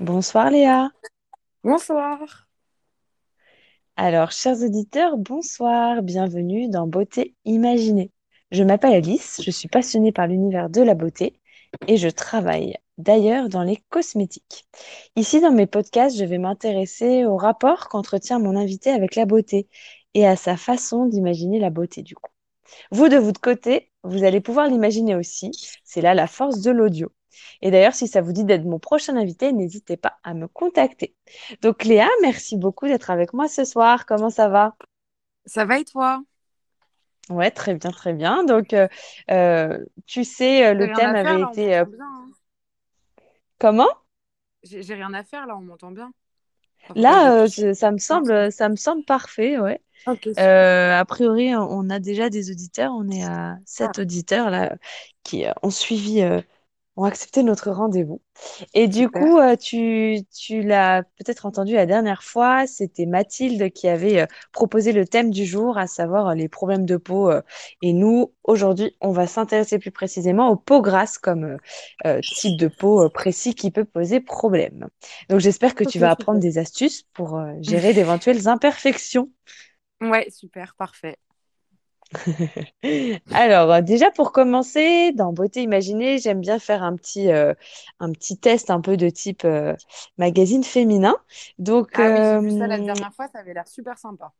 Bonsoir Léa. Bonsoir. Alors, chers auditeurs, bonsoir, bienvenue dans Beauté Imaginée. Je m'appelle Alice, je suis passionnée par l'univers de la beauté et je travaille d'ailleurs dans les cosmétiques. Ici, dans mes podcasts, je vais m'intéresser au rapport qu'entretient mon invité avec la beauté et à sa façon d'imaginer la beauté du coup. Vous, de votre côté, vous allez pouvoir l'imaginer aussi. C'est là la force de l'audio. Et d'ailleurs, si ça vous dit d'être mon prochain invité, n'hésitez pas à me contacter. Donc Léa, merci beaucoup d'être avec moi ce soir. Comment ça va? Ça va et toi? Ouais, très bien, très bien. Donc, euh, euh, tu sais, euh, le thème faire avait là, été... bien. hein. comment? J'ai rien à faire là, on m'entend bien. Là, euh, je- ça me semble, ça me semble parfait, ouais. Ok, super. Euh, a priori, on a déjà des auditeurs. On est à sept Ah, auditeurs là qui ont suivi, ont accepté notre rendez-vous. Et du super. coup, euh, tu, tu l'as peut-être entendu la dernière fois, c'était Mathilde qui avait euh, proposé le thème du jour, à savoir euh, les problèmes de peau. et nous, aujourd'hui, on va s'intéresser plus précisément aux peaux grasses comme type de peau précis qui peut poser problème. Donc, j'espère que tu vas apprendre des astuces pour gérer d'éventuelles imperfections. Ouais, super, parfait. Alors, euh, déjà pour commencer, dans Beauté Imaginée, j'aime bien faire un petit, euh, un petit test un peu de type euh, magazine féminin. Donc, Ah oui, j'ai vu ça la euh, dernière fois, ça avait l'air super sympa.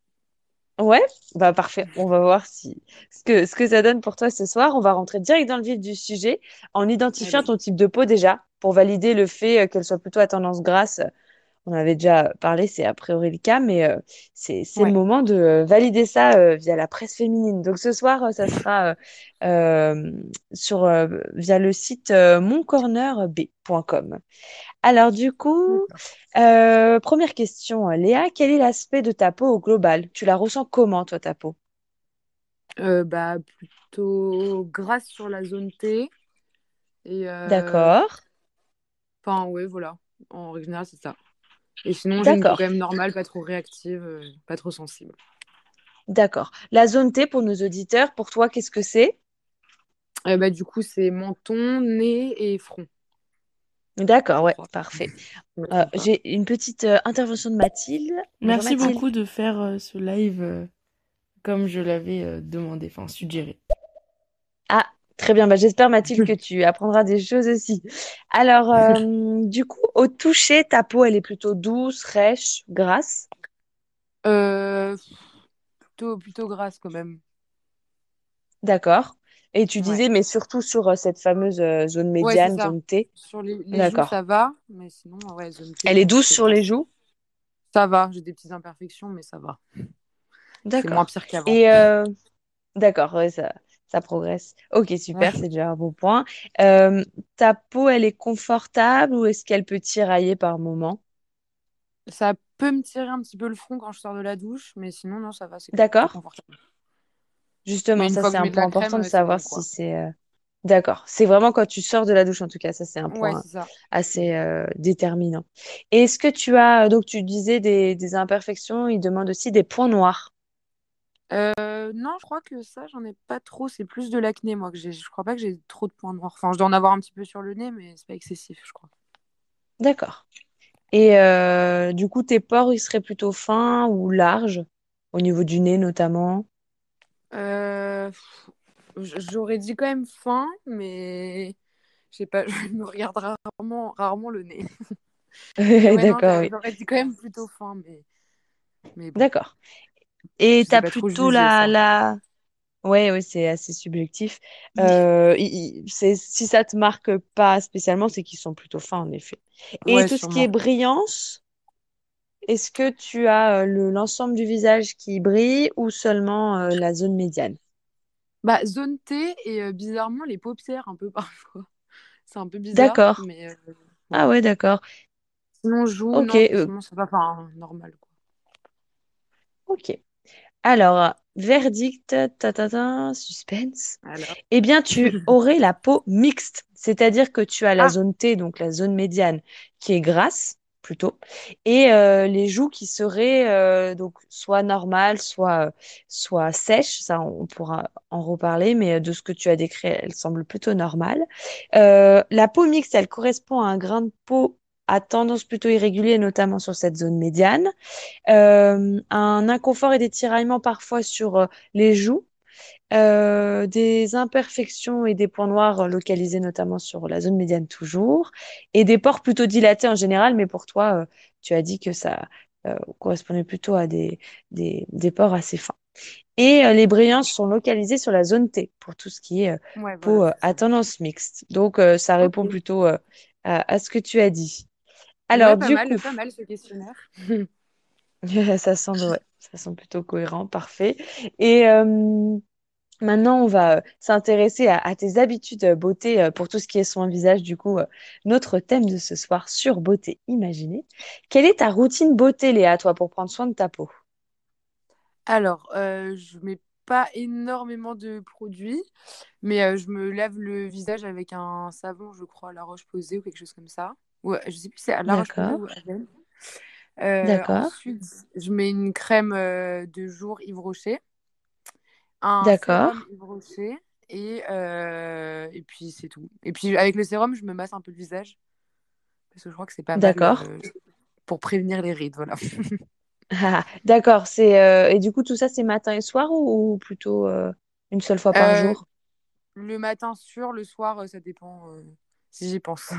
ouais, bah parfait. On va voir si ce que, ce que ça donne pour toi ce soir. On va rentrer direct dans le vif du sujet en identifiant Allez. ton type de peau déjà pour valider le fait qu'elle soit plutôt à tendance grasse On avait déjà parlé, c'est a priori le cas, mais euh, c'est, le moment de euh, valider ça euh, via la presse féminine. Donc ce soir, ça sera euh, euh, sur, via le site moncornerb.com. Alors du coup, première question, Léa, quel est l'aspect de ta peau au global? Tu la ressens comment, toi, ta peau? Bah, plutôt grasse sur la zone T. D'accord, enfin, ouais, voilà. En règle générale, c'est ça. Et sinon, j'ai une peau quand même normale, pas trop réactive, euh, pas trop sensible. d'accord. La zone T, pour nos auditeurs, pour toi, qu'est-ce que c'est? Euh, bah, du coup, c'est menton, nez et front, D'accord, ouais, parfait. Euh, j'ai une petite euh, intervention de Mathilde. Bonjour Merci Mathilde. beaucoup de faire euh, ce live euh, comme je l'avais euh, demandé, enfin suggéré. Très bien. Bah, j'espère Mathilde que tu apprendras des choses aussi. Alors, euh, du coup, au toucher, ta peau, elle est plutôt douce, rêche, grasse? Euh, plutôt, plutôt grasse quand même. D'accord. Et tu Ouais. disais, mais surtout sur euh, cette fameuse zone médiane, zone T. Sur les, les joues, ça D'accord. va, mais sinon, ouais, zone T, Elle est douce sur les joues? Ça va, j'ai des petites imperfections, mais ça va. C'est moins D'accord. pire qu'avant. Et d'accord, ouais, ça, ça progresse. Ok, super, Ouais. c'est déjà un bon point. Euh, ta peau, elle est confortable ou est-ce qu'elle peut tirailler par moment? Ça peut me tirer un petit peu le front quand je sors de la douche, mais sinon, non, ça va, D'accord. Justement, ça c'est un point crème, important de savoir si c'est... euh, D'accord. C'est vraiment quand tu sors de la douche, en tout cas. Ça, c'est un point assez euh, déterminant. Et est-ce que tu as... Donc, tu disais des, des imperfections, il demande aussi des points noirs. Euh, non, je crois que ça, j'en ai pas trop. C'est plus de l'acné, moi, que j'ai. Je crois pas que j'ai trop de points noirs. Enfin, je dois en avoir un petit peu sur le nez, mais c'est pas excessif, je crois. D'accord. Et euh, du coup, tes pores, ils seraient plutôt fins ou larges, au niveau du nez notamment? Euh, J'aurais dit quand même fin, mais je sais pas, je me regarde rarement, rarement le nez. Ouais, D'accord, oui. j'aurais dit quand même plutôt fin, mais, mais bon, D'accord. Et pas trop plutôt la, la... Ouais, ouais, c'est assez subjectif. Euh, il- il- c'est, si ça te marque pas spécialement, c'est qu'ils sont plutôt fins, en effet. Et Ouais, tout ce qui est brillance, est-ce que tu as euh, le, l'ensemble du visage qui brille ou seulement euh, la zone médiane? Bah, zone T et euh, bizarrement les paupières un peu parfois. C'est un peu bizarre, D'accord. euh, Ah ouais. d'accord. Sinon, joue, non, franchement, ça va, enfin, normal, quoi. ok. Alors, verdict, ta, ta, ta, suspense. Alors. Eh bien, tu aurais la peau mixte, c'est-à-dire que tu as la Ah, zone T, donc la zone médiane, qui est grasse plutôt, et euh, les joues qui seraient euh, donc soit normales, soit soit sèches. Ça, on pourra en reparler, mais euh, de ce que tu as décrit, elle semble plutôt normale. Euh, la peau mixte, elle correspond à un grain de peau à tendance plutôt irrégulier, notamment sur cette zone médiane. Euh, un inconfort et des tiraillements parfois sur euh, les joues. Euh, des imperfections et des points noirs localisés notamment sur la zone médiane toujours, et des pores plutôt dilatés en général, mais pour toi, euh, tu as dit que ça correspondait plutôt à des, des, des pores assez fins. Et euh, les brillances sont localisées sur la zone T pour tout ce qui est euh, Ouais, peau voilà, euh, à tendance mixte. Donc, ça répond plutôt à, à ce que tu as dit. Ouais, Alors, pas du mal, coup, pas mal ce questionnaire. ça semble, ouais, ça semble plutôt cohérent, parfait. Et euh, maintenant, on va euh, s'intéresser à, à tes habitudes euh, beauté pour tout ce qui est soin visage. Du coup, notre thème de ce soir sur beauté imaginée. Quelle est ta routine beauté, Léa, toi, pour prendre soin de ta peau? Alors, euh, je mets pas énormément de produits, mais euh, je me lave le visage avec un savon, je crois, à La Roche-Posay ou quelque chose comme ça. Ouais, je sais plus si c'est à La D'accord. Euh, d'accord, ensuite, je mets une crème euh, de jour Yves Rocher, un d'accord, sérum Yves Rocher et, euh, et puis c'est tout. Et puis avec le sérum, je me masse un peu le visage parce que je crois que c'est pas mal d'accord. pour prévenir les rides, voilà. Ah, d'accord, c'est euh, et du coup tout ça c'est matin et soir ou, ou plutôt euh, une seule fois par Euh, jour? le matin sûr, le soir, ça dépend si j'y pense.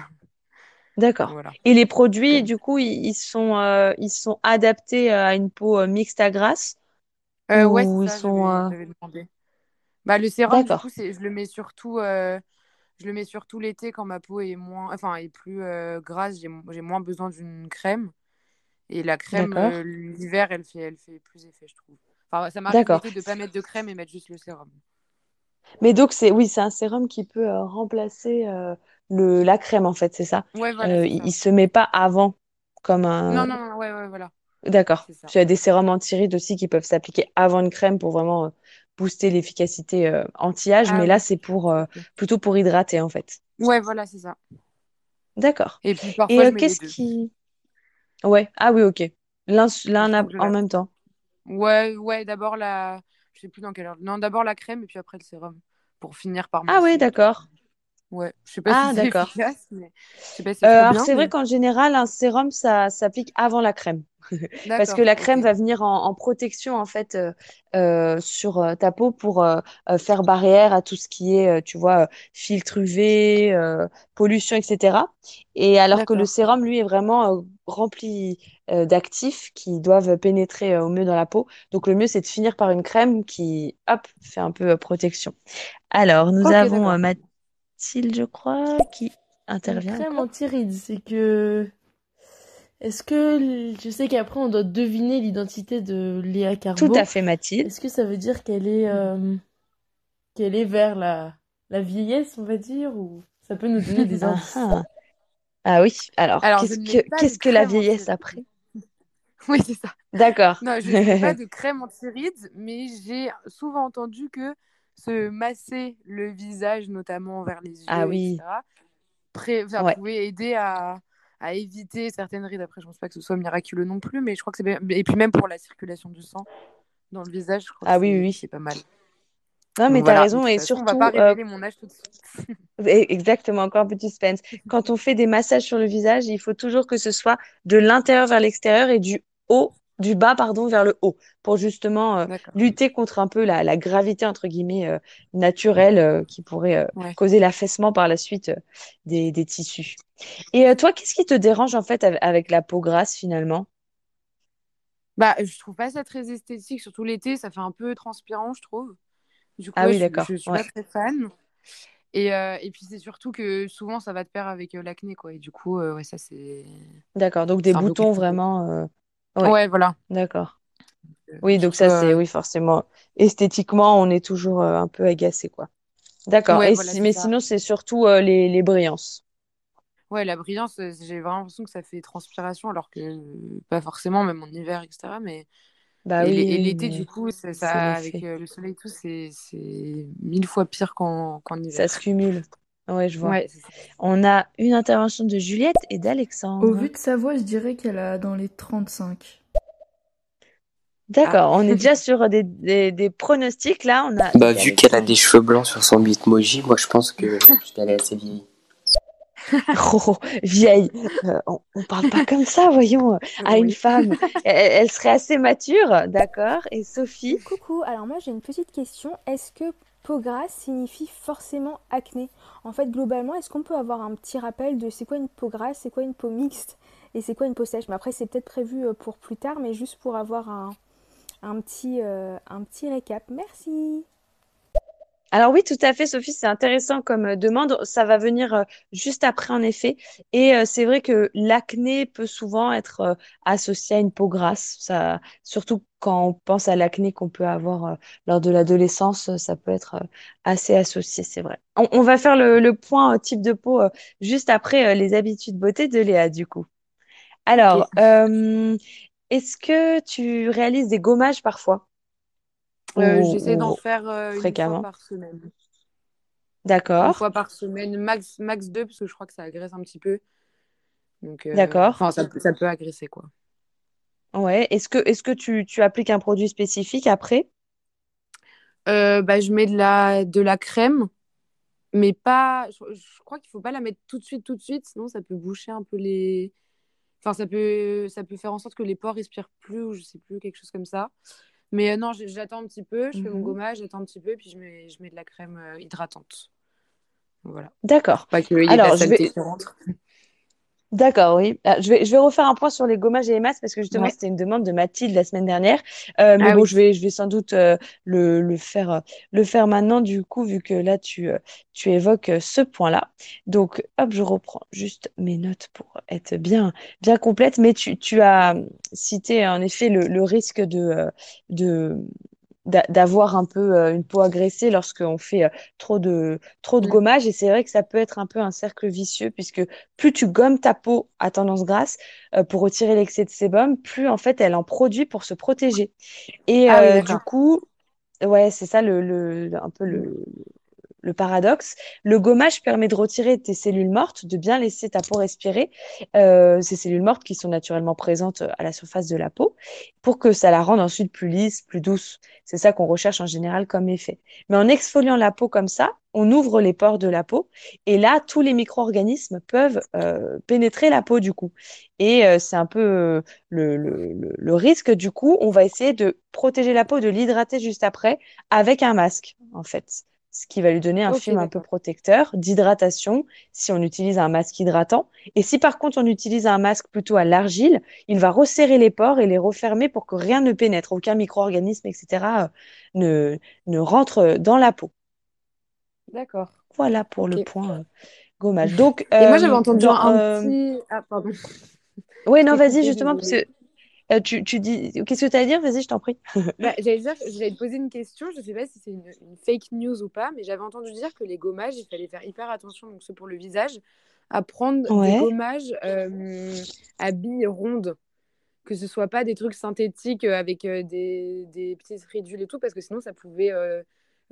D'accord. Voilà. Et les produits du coup ils, ils sont euh, ils sont adaptés à une peau euh, mixte à grasse? Euh, ouais, ou ils ça, sont euh, demandé. Bah, le sérum, du coup, je le mets surtout, euh, je le mets surtout l'été quand ma peau est moins, enfin, est plus euh, grasse, j'ai, moins besoin d'une crème. Et la crème, euh, l'hiver, elle fait, elle fait plus effet, je trouve. Enfin, ça d'accord. l'été de pas mettre de crème et mettre juste le sérum. Mais donc c'est oui c'est un sérum qui peut euh, remplacer euh, le la crème en fait c'est ça? Ouais, voilà, Euh, c'est il, ça. il se met pas avant comme un Non, non, non, ouais, ouais, voilà, D'accord. Tu as des sérums anti-rides aussi qui peuvent s'appliquer avant une crème pour vraiment euh, booster l'efficacité euh, anti-âge, Ah mais là, c'est pour euh, plutôt pour hydrater en fait. Ouais, voilà, c'est ça. D'accord. Et puis Et parfois, euh, je mets les qu'est-ce deux. qui... Ouais. Ah oui, ok. L'un l'un a- en même temps. Ouais, ouais, d'abord la... Je sais plus dans quelle heure. Non, d'abord la crème et puis après le sérum. Pour finir par Ah oui, d'accord. Ouais, je sais pas si Ah c'est d'accord. efficace, mais je sais pas si Euh, c'est trop alors bien, c'est vrai qu'en général, un sérum, ça s'applique avant la crème. Parce que la crème va venir en, en protection en fait euh, euh, sur ta peau pour faire barrière à tout ce qui est, tu vois, filtre UV, pollution, etc. Et alors que le sérum, lui, est vraiment rempli d'actifs qui doivent pénétrer au mieux dans la peau. Donc le mieux, c'est de finir par une crème qui, hop, fait un peu protection. Alors, nous avons euh. Mathilde, je crois, qui intervient crème encore. anti-rides, c'est que. Est-ce que. Je sais qu'après, on doit deviner l'identité de Léa Tout à Carbo. fait, Mathilde. Est-ce que ça veut dire qu'elle est, euh, qu'elle est vers la, la vieillesse, on va dire, ou ça peut nous donner des Ah, indices? ah. Ah oui, alors, qu'est-ce que qu'est-ce que la crème vieillesse après? Oui, c'est ça. D'accord. Non, je ne mets pas de crème anti-rides, mais j'ai souvent entendu que se masser le visage, notamment vers les Ah yeux, oui, etc., pré- ça ouais, pouvait aider à, à éviter certaines rides. Après, je pense pas que ce soit miraculeux non plus, mais je crois que c'est bien. Et puis même pour la circulation du sang dans le visage, je crois ah oui, oui, c'est oui. c'est pas mal. Non, mais voilà, de raison, et on va pas surtout, euh, révéler mon âge tout de suite. e- exactement, encore un petit suspense. Quand on fait des massages sur le visage, il faut toujours que ce soit de l'intérieur vers l'extérieur et du haut, du bas, pardon, vers le haut, pour justement euh, D'accord. lutter contre un peu la, la gravité, entre guillemets, euh, naturelle euh, qui pourrait Ouais. causer l'affaissement par la suite des, des tissus. Et toi, qu'est-ce qui te dérange en fait av- avec la peau grasse finalement? Bah, je trouve pas ça très esthétique, surtout l'été, ça fait un peu transpirant, je trouve. Du coup, Ah oui, je, je d'accord, suis ouais. pas très fan. Et, euh, et puis c'est surtout que souvent ça va de pair avec euh, l'acné, quoi. Et du coup, euh, ouais, ça c'est D'accord, donc des boutons vraiment. Oui, Ouais, voilà. d'accord. Oui, donc ça, c'est, euh, oui, forcément, esthétiquement, on est toujours euh, un peu agacé, quoi. D'accord. ouais, voilà, c'est mais ça. sinon, c'est surtout euh, les, les brillances. Ouais, la brillance, j'ai vraiment l'impression que ça fait transpiration, alors que euh, pas forcément, même en hiver, etc. Mais Bah et oui, l'été, du coup, ça, c'est ça- avec euh, le soleil et tout, c'est c'est mille fois pire qu'en qu'en Ça hiver. se cumule. Ouais, je vois. Ouais. On a une intervention de Juliette et Au d'Alexandre. vu de sa voix, je dirais qu'elle a dans les 35. Ah, D'accord, on est déjà sur des, des, des pronostics, là. On a Bah, vu qu'elle a des cheveux blancs sur son bitmoji, moi je pense que qu'elle est assez vieille. Oh, vieille, Euh, on, on parle pas comme ça, voyons, à une femme. Elle, elle serait assez mature, d'accord? Et Sophie? Coucou, alors moi j'ai une petite question. Est-ce que peau grasse signifie forcément acné? En fait, globalement, est-ce qu'on peut avoir un petit rappel de c'est quoi une peau grasse, c'est quoi une peau mixte et c'est quoi une peau sèche? Mais après, c'est peut-être prévu euh, pour plus tard, mais juste pour avoir un, petit, euh, un petit récap. Merci. Alors oui, tout à fait, Sophie, c'est intéressant comme euh, demande. Ça va venir euh, juste après, en effet. Et euh, c'est vrai que l'acné peut souvent être associé à une peau grasse. Ça, surtout quand on pense à l'acné qu'on peut avoir lors de l'adolescence, ça peut être assez associé, c'est vrai. On, on va faire le, le point type de peau juste après les habitudes beauté de Léa, du coup. Alors, euh, est-ce que tu réalises des gommages parfois? Euh, j'essaie d'en faire euh, une fois par semaine. Une D'accord, fois par semaine, max, max deux, parce que je crois que ça agresse un petit peu. Euh, d'accord. ça, peut- ça peut agresser, quoi. Ouais. Est-ce que, est-ce que tu, tu appliques un produit spécifique après? Bah, je mets de la, de la crème, mais pas. Je, je crois qu'il faut pas la mettre tout de suite, tout de suite, sinon ça peut boucher un peu les. Enfin, ça peut, ça peut faire en sorte que les pores respirent plus, ou je sais plus, quelque chose comme ça. Mais euh, non, j'attends un petit peu, je fais mon Mhm. gommage, j'attends un petit peu, puis je mets, je mets de la crème euh, hydratante. Voilà. D'accord. Pas qu'il y ait de la Alors, je saleté vais, qui rentre. D'accord, oui. Ah, Je vais, je vais refaire un point sur les gommages et les masques parce que justement, Ouais. c'était une demande de Mathilde la semaine dernière. Euh, mais Ah bon, oui. je vais, je vais sans doute euh, le, le faire, le faire maintenant, du coup, vu que là, tu, euh, tu évoques ce point-là. Donc, hop, je reprends juste mes notes pour être bien, bien complète. Mais tu, tu as cité en effet le, le risque de, de, d'avoir un peu euh, une peau agressée lorsqu'on fait euh, trop de, trop de Mm. gommage. Et c'est vrai que ça peut être un peu un cercle vicieux puisque plus tu gommes ta peau à tendance grasse euh, pour retirer l'excès de sébum, plus en fait elle en produit pour se protéger. Et Ah oui, du coup, ouais, c'est ça le, le, un peu Mm. le, le paradoxe. Le gommage permet de retirer tes cellules mortes, de bien laisser ta peau respirer, euh, ces cellules mortes qui sont naturellement présentes à la surface de la peau, pour que ça la rende ensuite plus lisse, plus douce. C'est ça qu'on recherche en général comme effet. Mais en exfoliant la peau comme ça, on ouvre les pores de la peau et là, tous les micro-organismes peuvent euh, pénétrer la peau du coup. Et euh, c'est un peu euh, le, le risque du coup. On va essayer de protéger la peau, de l'hydrater juste après avec un masque en fait ce qui va lui donner un film un peu protecteur d'hydratation si on utilise un masque hydratant. Et si par contre on utilise un masque plutôt à l'argile, il va resserrer les pores et les refermer pour que rien ne pénètre, aucun micro-organisme, etc., euh, ne, ne rentre dans la peau. D'accord. Voilà pour le point euh, gommage. Donc, Et moi, j'avais euh, entendu dans, un euh, petit. Ah, pardon. Oui, non, vas-y, justement, parce que euh, tu, tu dis... Qu'est-ce que tu as à dire? Vas-y, je t'en prie. Bah, j'allais dire, j'allais te poser une question, je sais pas si c'est une, une fake news ou pas, mais j'avais entendu dire que les gommages, il fallait faire hyper attention, donc ceux pour le visage, à prendre des gommages euh, à billes rondes, que ce soit pas des trucs synthétiques euh, avec des, des petites ridules et tout, parce que sinon ça pouvait euh,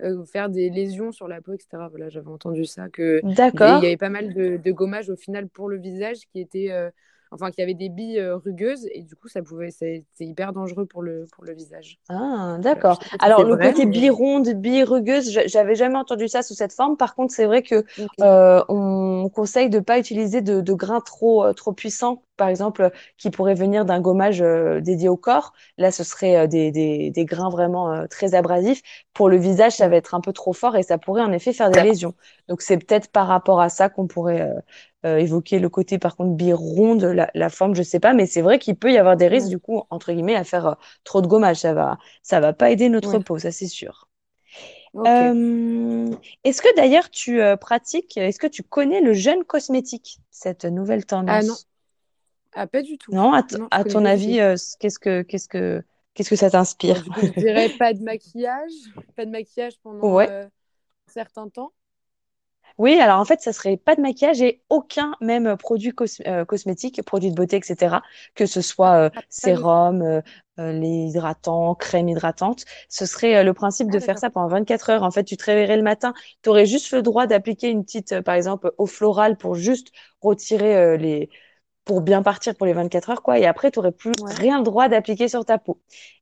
euh, faire des lésions sur la peau, etc. Voilà, j'avais entendu ça, que il y avait pas mal de, de gommages au final pour le visage qui étaient, euh, enfin, qui avaient des billes euh, rugueuses, et du coup ça pouvait, c'est hyper dangereux pour le, pour le visage. Ah, d'accord. Alors, le vrai, côté mais... bille ronde, bille rugueuse, je- j'avais jamais entendu ça sous cette forme. Par contre, c'est vrai que euh, on conseille de pas utiliser de, de grains trop, euh, trop puissants, par exemple, euh, qui pourraient venir d'un gommage euh, dédié au corps. Là, ce serait euh, des, des, des grains vraiment euh, très abrasifs. Pour le visage, ça va être un peu trop fort et ça pourrait en effet faire des lésions. Donc, c'est peut-être par rapport à ça qu'on pourrait évoquer le côté, par contre, bille ronde, la, la forme, je sais pas, mais c'est vrai qu'il peut y avoir des risques, du coup, entre guillemets, à faire trop de gommage. Ça va, ça va pas aider notre Ouais. peau, ça c'est sûr. Euh, est-ce que d'ailleurs tu euh, pratiques, est-ce que tu connais le jeûne cosmétique, cette nouvelle Ah non, tendance? Ah, pas du tout. Non, à, Non, ton avis, euh, qu'est-ce que, qu'est-ce que, qu'est-ce que ça Bah, t'inspire? coup, je dirais pas de maquillage, pas de maquillage pendant Ouais. euh, un certain temps. Oui, alors en fait, ça serait pas de maquillage et aucun même produit cos- euh, cosmétique, produit de beauté, etc. Que ce soit Ah, sérum, les hydratants, crème hydratante. Ce serait le principe Ah, de faire d'accord. ça pendant 24 heures. En fait, tu te réveillerais le matin, tu aurais juste le droit d'appliquer une petite, par exemple, eau florale pour juste retirer les pour bien partir pour les 24 heures, quoi. Et après, tu n'aurais plus Ouais. rien le droit d'appliquer sur ta peau.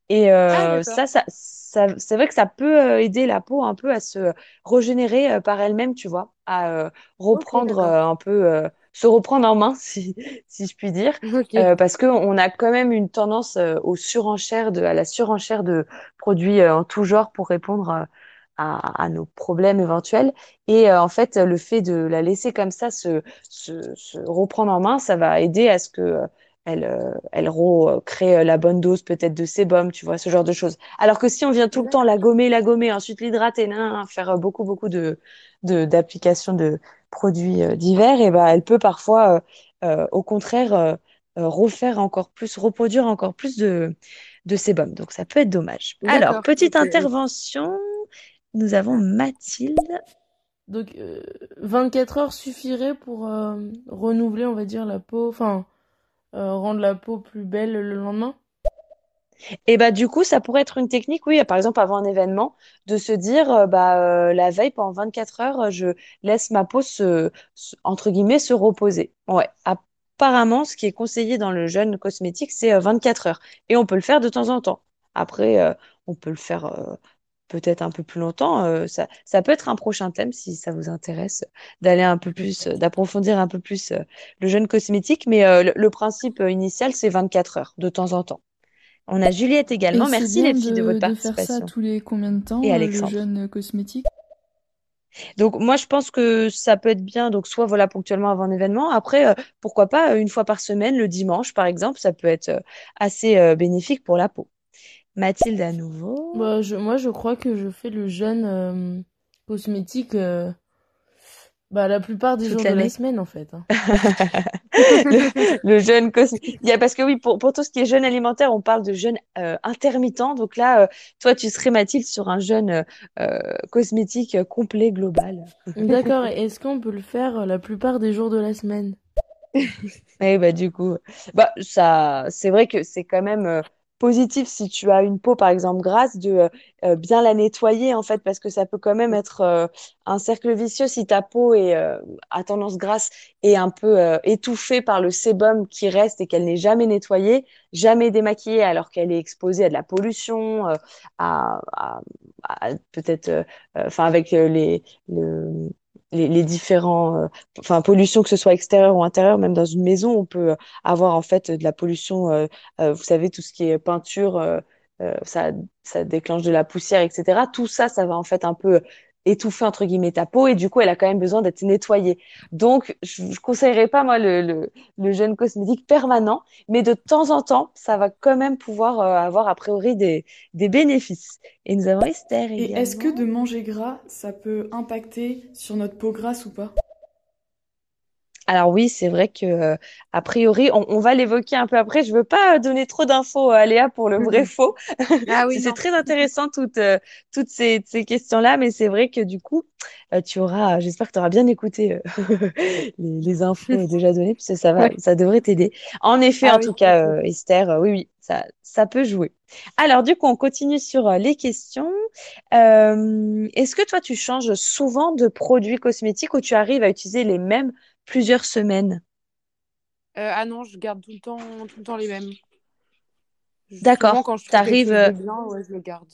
Et Ah, euh, d'accord. ça, ça, ça, c'est vrai que ça peut euh, aider la peau un peu à se régénérer euh, par elle-même, tu vois, à euh, reprendre euh, un peu, euh, se reprendre en main, si, si je puis dire. Ok. Euh, parce qu'on a quand même une tendance euh, aux surenchères de, à la surenchère de produits en tout genre pour répondre euh, à, à nos problèmes éventuels. Et euh, en fait, le fait de la laisser comme ça se, se, se reprendre en main, ça va aider à ce que euh, elle, euh, elle recrée euh, la bonne dose peut-être de sébum, tu vois, ce genre de choses. Alors que si on vient tout le temps la gommer, la gommer, ensuite l'hydrater, faire euh, beaucoup, beaucoup de, de, d'applications de produits euh, divers, et ben, elle peut parfois, au contraire, refaire encore plus, reproduire encore plus de, de sébum. Donc ça peut être dommage. Alors, petite intervention. Nous avons Mathilde. Donc, euh, 24 heures suffirait pour euh, renouveler, on va dire, la peau, enfin, euh, rendre la peau plus belle le lendemain? Et bah du coup, ça pourrait être une technique, oui, par exemple avant un événement, de se dire, euh, bah euh, la veille pendant 24 heures, euh, je laisse ma peau se, se- entre guillemets, se reposer. Ouais. Apparemment, ce qui est conseillé dans le jeûne cosmétique, c'est euh, 24 heures. Et on peut le faire de temps en temps. Après, euh, on peut le faire euh, peut-être un peu plus longtemps. euh, ça, ça peut être un prochain thème si ça vous intéresse, d'aller un peu plus, d'approfondir un peu plus euh, le jeûne cosmétique. Mais euh, le, le principe initial, c'est 24 heures de temps en temps. On a Juliette également. Et Merci les filles de de, votre de faire ça participation. tous les combien de temps, Et euh, le Alexandre. jeûne cosmétique? Donc moi je pense que ça peut être bien. Donc soit voilà ponctuellement avant un événement. Après euh, pourquoi pas une fois par semaine, le dimanche par exemple, ça peut être euh, assez euh, bénéfique pour la peau. Mathilde à nouveau. Bah, je, moi, je crois que je fais le jeûne euh, cosmétique euh, bah, la plupart des Toute jours de la semaine, en fait. hein. le, le jeûne cosmétique. Il y a parce que oui pour pour tout ce qui est jeûne alimentaire, on parle de jeûne euh, intermittent. Donc là, toi tu serais Mathilde sur un jeûne cosmétique complet global. D'accord, est-ce qu'on peut le faire la plupart des jours de la semaine? Et bah du coup, bah ça, c'est vrai que c'est quand même positif si tu as une peau par exemple grasse de euh, euh, bien la nettoyer en fait parce que ça peut quand même être euh, un cercle vicieux si ta peau est euh, à tendance grasse et un peu euh, étouffée par le sébum qui reste et qu'elle n'est jamais nettoyée, jamais démaquillée alors qu'elle est exposée à de la pollution, euh, à, à- à peut-être, enfin avec les le les, les différents euh, enfin pollution que ce soit extérieure ou intérieure même dans une maison on peut euh, avoir en fait de la pollution euh, vous savez tout ce qui est peinture euh, ça ça déclenche de la poussière etc tout ça ça va en fait un peu étouffer entre guillemets ta peau et du coup elle a quand même besoin d'être nettoyée. Donc je, je conseillerais pas moi le, le le jeûne cosmétique permanent mais de temps en temps ça va quand même pouvoir euh, avoir a priori des des bénéfices. Et nous avons Esther Et est-ce que de manger gras, ça peut impacter sur notre peau grasse ou pas? Alors oui, c'est vrai que euh, a priori, on, on va l'évoquer un peu après. Je veux pas donner trop d'infos à Léa pour le vrai faux. Ah oui, C'est très intéressant toutes euh, toutes ces, ces questions-là, mais c'est vrai que du coup, euh, tu auras, j'espère que tu auras bien écouté euh, les, les infos déjà données, parce que ça va, Ouais. ça devrait t'aider. En effet, Ah en oui, tout cas, euh, Esther, euh, oui, oui, ça ça peut jouer. Alors du coup, on continue sur euh, les questions. Euh, est-ce que toi, tu changes souvent de produits cosmétiques ou tu arrives à utiliser les mêmes plusieurs semaines? Euh, ah non, je garde tout le temps, tout le temps les mêmes. D'accord. quand je euh, de bien, ouais, je le garde.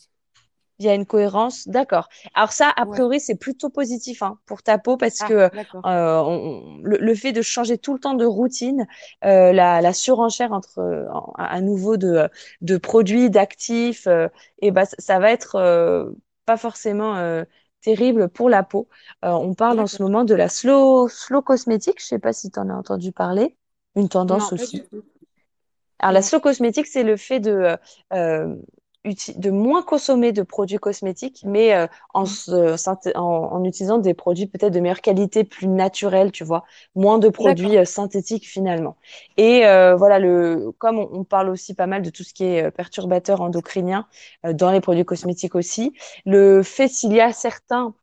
il y a une cohérence. D'accord. Alors ça, a Ouais. priori, c'est plutôt positif hein, pour ta peau parce Ah, que euh, on- le, le fait de changer tout le temps de routine, euh, la, la surenchère entre euh, en- à nouveau de, de produits, d'actifs, et ben ça, va être pas forcément terrible pour la peau. Euh, on parle en ce moment de la slow, slow cosmétique. Je sais pas si tu en as entendu parler. Une tendance Non, aussi. Alors, la slow cosmétique, c'est le fait de, euh, de moins consommer de produits cosmétiques, mais euh, en, synthé- en, en utilisant des produits peut-être de meilleure qualité, plus naturels, tu vois, moins de produits euh, synthétiques finalement. Et euh, voilà, le, comme on, on parle aussi pas mal de tout ce qui est perturbateur endocrinien dans les produits cosmétiques aussi, le fait s'il y a certains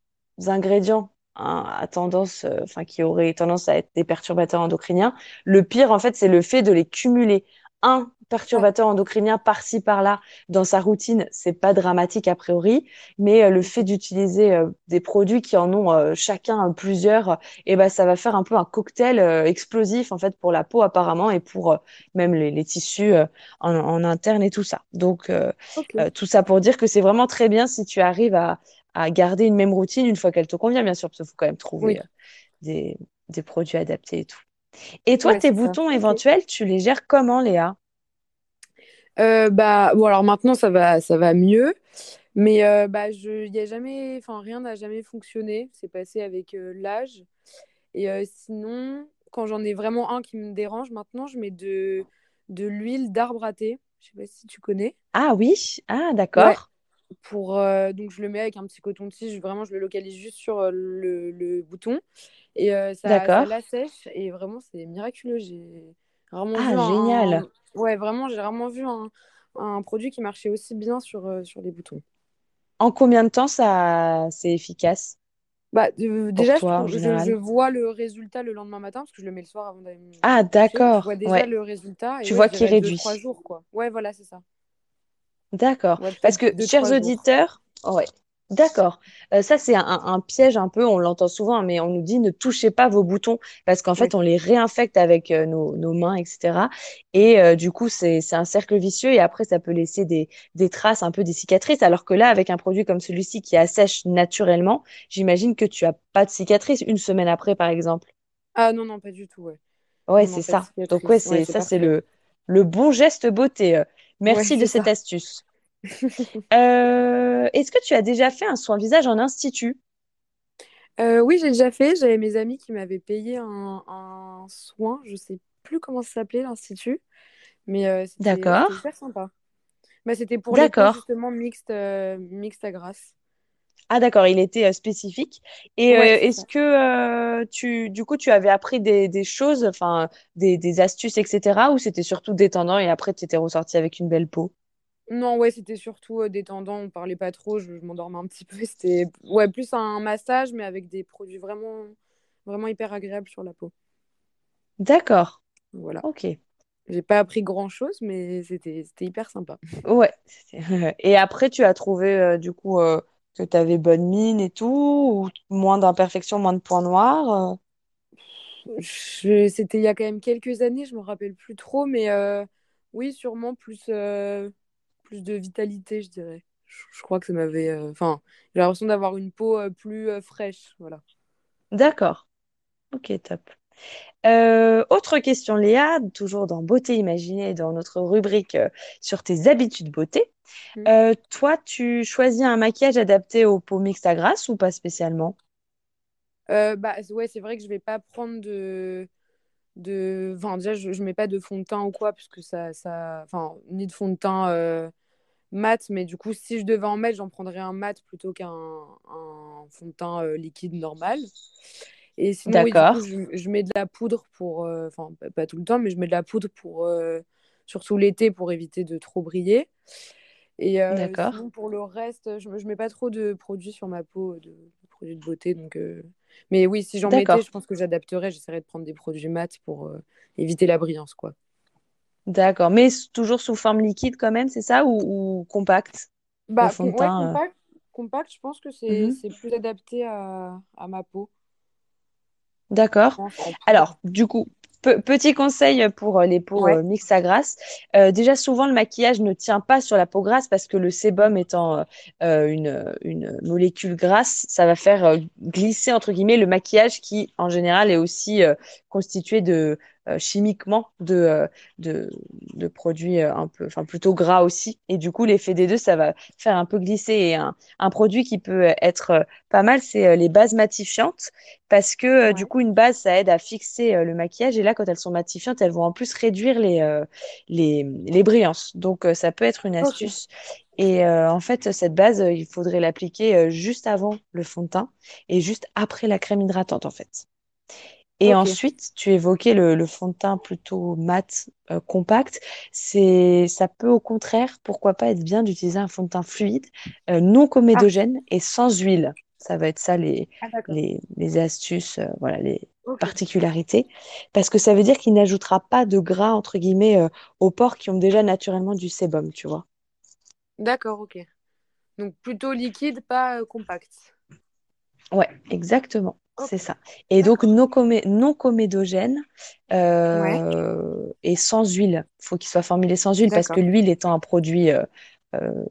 ingrédients hein, à tendance, enfin qui auraient tendance à être des perturbateurs endocriniens, le pire en fait, c'est le fait de les cumuler. Un perturbateur endocrinien par-ci par-là dans sa routine, c'est pas dramatique a priori, mais euh, le fait d'utiliser euh, des produits qui en ont euh, chacun plusieurs, et ben ça va faire un peu un cocktail explosif en fait pour la peau apparemment et pour même les, les tissus en, en, interne et tout ça. Donc tout ça pour dire que c'est vraiment très bien si tu arrives à, à garder une même routine une fois qu'elle te convient, bien sûr, parce qu'il faut quand même trouver Oui, des, des produits adaptés et tout. Et toi, ouais, tes ça. boutons éventuels, tu les gères comment, Léa? Euh, bah, bon, alors maintenant, ça va, ça va mieux. Mais euh, bah, je, y a jamais, enfin, rien n'a jamais fonctionné. C'est passé avec euh, l'âge. Et sinon, quand j'en ai vraiment un qui me dérange, maintenant, je mets de, de l'huile d'arbre à thé. Je sais pas si tu connais. Ah oui, ah Ouais. d'accord, Pour, donc, je le mets avec un petit coton-tige. Vraiment, je le localise juste sur le, le bouton. Et ça, ça d'accord. l'assèche. Et vraiment, c'est miraculeux. J'ai rarement vu Ah un... génial. Ouais, vraiment, j'ai rarement vu un, un produit qui marchait aussi bien sur, euh, sur les boutons. En combien de temps ça c'est efficace? Bah, euh, déjà, je toi vois le résultat le lendemain matin, parce que je le mets le soir avant d'aller me Ah coucher. Je vois d'accord, déjà ouais. le résultat. Et Tu ouais, vois qu'il dirais deux, trois réduit. jours, quoi. Ouais, voilà, c'est ça. D'accord. Ouais, Parce que, chers auditeurs, ouais, d'accord. Euh, ça, c'est un, un piège un peu, on l'entend souvent, mais on nous dit ne touchez pas vos boutons parce qu'en fait, on les réinfecte avec euh, nos, nos mains, etc. Et euh, du coup, c'est, un cercle vicieux et après, ça peut laisser des, des traces, un peu des cicatrices. Alors que là, avec un produit comme celui-ci qui assèche naturellement, j'imagine que tu as pas de cicatrices une semaine après, par exemple. Ah non, non, pas du tout, ouais. Ouais, c'est ça. Donc, ouais. Ouais, ça, c'est le, le bon geste beauté. Ouais, Merci de cette ça. astuce. Euh, est-ce que tu as déjà fait un soin visage en institut? Euh, oui, j'ai déjà fait. J'avais mes amis qui m'avaient payé un, un soin. Je sais plus comment ça s'appelait, l'Institut. Mais euh, c'était D'accord, c'était hyper sympa. Bah, c'était pour les d'accord. justement, euh, mixtes à grasse. Ah, d'accord, il était euh, spécifique. Et Ouais, est-ce que euh, tu, du coup, tu avais appris des, des choses, enfin, des, des astuces, etc., ou c'était surtout détendant et après, tu étais ressorti avec une belle peau? Non, ouais, c'était surtout euh, détendant. On parlait pas trop. Je, je m'endormais un petit peu. C'était ouais, plus un massage, mais avec des produits vraiment, vraiment hyper agréables sur la peau. D'accord, Voilà. ok. J'ai pas appris grand-chose, mais c'était c'était hyper sympa. Ouais. Et après, tu as trouvé, euh, du coup, euh, que tu avais bonne mine et tout, ou moins d'imperfections, moins de points noirs? euh? Je- C'était il y a quand même quelques années, je me rappelle plus trop, mais oui, sûrement plus, plus de vitalité, je dirais. Je, je crois que ça m'avait. euh, Enfin, j'ai l'impression d'avoir une peau euh, plus euh, fraîche. Voilà. D'accord, ok, top. Euh, autre question, Léa, toujours dans Beauté imaginée, dans notre rubrique euh, sur tes habitudes beauté. Mm. Euh, toi, tu choisis un maquillage adapté aux peaux mixtes à grasse ou pas spécialement? Bah, ouais, c'est vrai que je vais pas prendre de. De... Enfin, déjà, je, je mets pas de fond de teint ou quoi, parce que ça, ça... Enfin, ni de fond de teint euh, mat, mais du coup, si je devais en mettre, j'en prendrais un mat plutôt qu'un un fond de teint euh, liquide normal. Et sinon, oui, du coup, je, je mets de la poudre pour. euh, Enfin, pas, pas tout le temps, mais je mets de la poudre pour. surtout l'été pour éviter de trop briller. Et d'accord, sinon, pour le reste, je, je mets pas trop de produits sur ma peau, de produits de beauté. Donc, euh, Mais oui, si j'en mettais, je pense que j'adapterais. J'essaierais de prendre des produits mat pour euh, éviter la brillance, quoi. d'accord. Mais toujours sous forme liquide quand même, c'est ça, ou, ou compact, Bah, fond de com- ouais, teint? euh compact, compact, je pense que c'est c'est plus adapté à, à ma peau, D'accord. Alors, du coup, pe- petit conseil pour euh, les peaux Ouais. euh, mixtes à grasse. Euh, déjà, souvent, le maquillage ne tient pas sur la peau grasse parce que le sébum étant une, une molécule grasse, ça va faire glisser, entre guillemets, le maquillage qui, en général, est aussi constitué de chimiquement de, euh, de, de produits euh, un peu, enfin, plutôt gras aussi. Et du coup, l'effet des deux, ça va faire un peu glisser. Et un, un produit qui peut être euh, pas mal, c'est euh, les bases matifiantes parce que euh, du coup, une base, ça aide à fixer euh, le maquillage. Et là, quand elles sont matifiantes, elles vont en plus réduire les, euh, les, les brillances. Donc, euh, ça peut être une astuce. Et euh, en fait, cette base, euh, il faudrait l'appliquer euh, juste avant le fond de teint et juste après la crème hydratante, en fait. Et ensuite, tu évoquais le, le fond de teint plutôt mat, euh, compact. C'est, ça peut au contraire, pourquoi pas être bien d'utiliser un fond de teint fluide, euh, non Ah, comédogène et sans huile. Ça va être ça les, Ah, les, les astuces, euh, voilà, les particularités. Parce que ça veut dire qu'il n'ajoutera pas de gras, entre guillemets, aux porcs qui ont déjà naturellement du sébum, tu vois. D'accord, ok. Donc plutôt liquide, pas compact. Ouais, exactement. C'est ça. Et donc, non, comé non comédogène Ouais, euh, et sans huile. Il faut qu'il soit formulé sans huile parce que l'huile étant un produit euh, euh,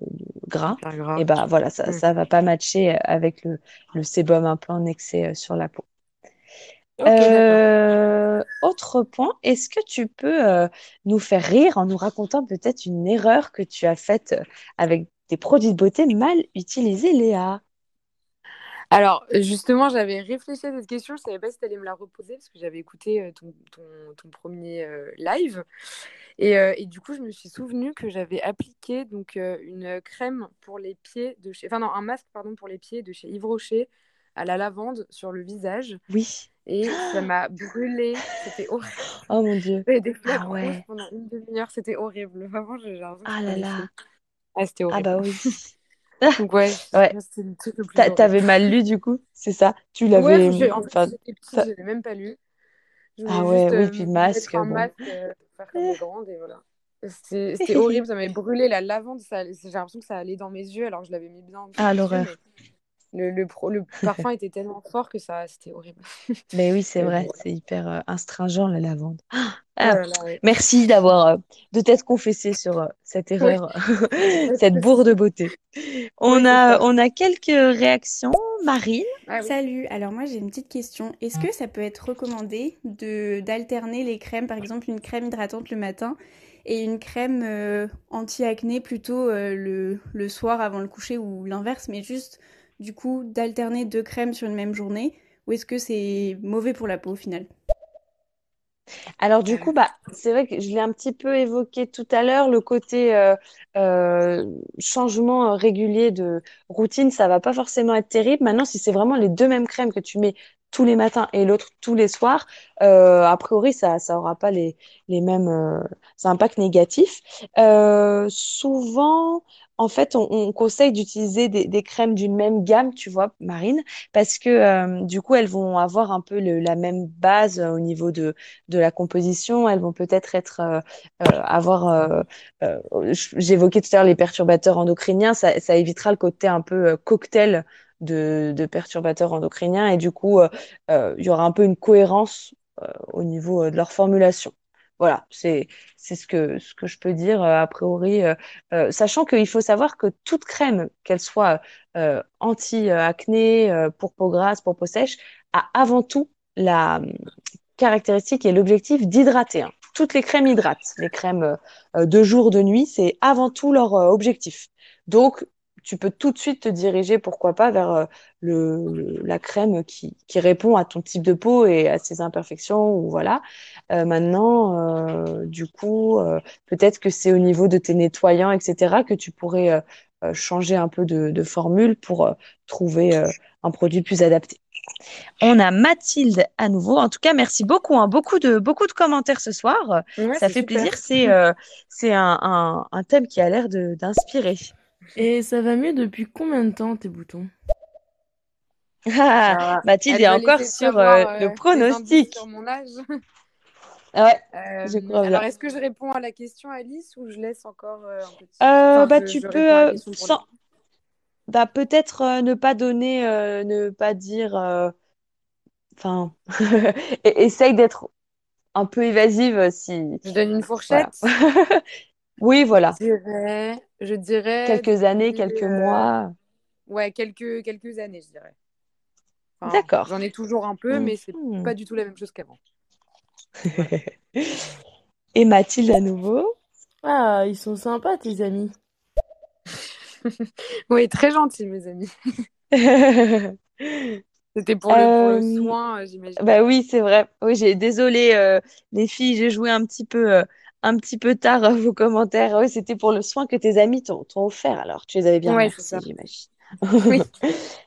gras, et gras. ben voilà, ça, Hmm. ça va pas matcher avec le, le sébum un peu en excès sur la peau. Autre point, est-ce que tu peux nous faire rire en nous racontant peut-être une erreur que tu as faite avec des produits de beauté mal utilisés, Léa? Alors, justement, j'avais réfléchi à cette question. Je savais pas si tu allais me la reposer parce que j'avais écouté euh, ton, ton, ton premier euh, live. Et, euh, et du coup, je me suis souvenu que j'avais appliqué donc euh, une crème pour les pieds de chez... Enfin non, un masque, pardon, pour les pieds de chez Yves Rocher à la lavande sur le visage. Oui. Et ça m'a brûlé. C'était horrible. Oh mon Dieu. J'avais des Ah ouais. pendant une demi-heure. C'était horrible. Vraiment, j'ai Ah là là. Ah, c'était Ah horrible. bah oui. Donc ouais, Ouais. T'avais mal lu du coup, c'est ça? Tu Ouais, l'avais. j'ai- en fait, j'étais ça- je l'ai même pas lu. Ah ouais, juste oui, euh, puis masque, bon. masque euh, pour faire comme les grandes et voilà. C'était horrible, ça m'avait brûlé la lavande, j'ai l'impression que ça allait dans mes yeux alors que je l'avais mis bien en Ah l'horreur. mais le, le, pro- le parfum était tellement fort que ça, c'était horrible. Mais oui, c'est vrai, c'est hyper euh, astringent la lavande. oh Ah, là, ouais. merci d'avoir euh, de t'être confessé sur euh, cette erreur, cette bourre de beauté. On a, on a quelques réactions. Marine? Ah oui. Salut, alors moi j'ai une petite question. Est-ce que ça peut être recommandé de d'alterner les crèmes, par exemple une crème hydratante le matin et une crème euh, anti-acné plutôt euh, le, le soir avant le coucher ou l'inverse, mais juste du coup d'alterner deux crèmes sur une même journée ou est-ce que c'est mauvais pour la peau au final? Alors du coup, bah, c'est vrai que je l'ai un petit peu évoqué tout à l'heure, le côté euh, euh, changement régulier de routine, ça va pas forcément être terrible. Maintenant, si c'est vraiment les deux mêmes crèmes que tu mets tous les matins et l'autre tous les soirs, euh, a priori, ça ça pas les, les mêmes impacts négatifs. Souvent, en fait, on, on conseille d'utiliser des, crèmes d'une même gamme, tu vois, Marine, parce que euh, du coup, elles vont avoir un peu la même base euh, au niveau de de la composition, elles vont peut-être être, euh, avoir, j'évoquais tout à l'heure les perturbateurs endocriniens, ça, ça évitera le côté un peu cocktail de, de perturbateurs endocriniens. Et du coup, il y aura un peu une cohérence au niveau de leur formulation. Voilà, c'est c'est ce que ce que je peux dire euh, a priori, euh, euh, sachant qu'il faut savoir que toute crème, qu'elle soit anti-acné, pour peau grasse, pour peau sèche, a avant tout la caractéristique et l'objectif d'hydrater. hein. Toutes les crèmes hydratent. Les crèmes de jour, de nuit, c'est avant tout leur objectif. Donc, tu peux tout de suite te diriger, pourquoi pas, vers euh, le, le- la crème qui, qui répond à ton type de peau et à ses imperfections. Ou voilà. Euh, maintenant, euh, du coup, euh, peut-être que c'est au niveau de tes nettoyants, etc., que tu pourrais changer un peu de, de formule pour euh, trouver euh, un produit plus adapté. On a Mathilde à nouveau. En tout cas, merci beaucoup. hein. Beaucoup de, beaucoup de commentaires ce soir. Ouais, Ça fait super. plaisir. C'est euh, c'est un, un, un thème qui a l'air de- d'inspirer. Et ça va mieux depuis combien de temps tes boutons? Ah, Mathilde est encore sur savoir euh, euh, le indices pronostic. sur mon âge. Ouais, Euh, je crois alors, est-ce que je réponds à la question, Alice, ou je laisse encore euh, un petit... Euh, Enfin, bah, je, tu je peux euh, sans, bah, peut-être euh, ne pas donner, euh, ne pas dire, euh, enfin, et- essaye d'être un peu évasive euh, si, Je donne une voilà. Oui, voilà. Je dirais, je dirais Quelques années, quelques euh, mois. ouais, quelques, quelques années, je dirais. Enfin, D'accord. j'en ai toujours un peu, mais c'est Mhm. pas du tout la même chose qu'avant. Et Mathilde à nouveau? Ah, ils sont sympas tes amis. Oui, très gentil, mes amis. C'était pour le, pour le Euh, soin, euh, j'imagine. bah oui, c'est vrai. Oui, j'ai désolé euh, les filles, j'ai joué un petit peu euh, un petit peu tard vos commentaires. Oui, c'était pour le soin que tes amis t'ont offert. Alors, tu les avais bien Ouais, j'imagine. Oui.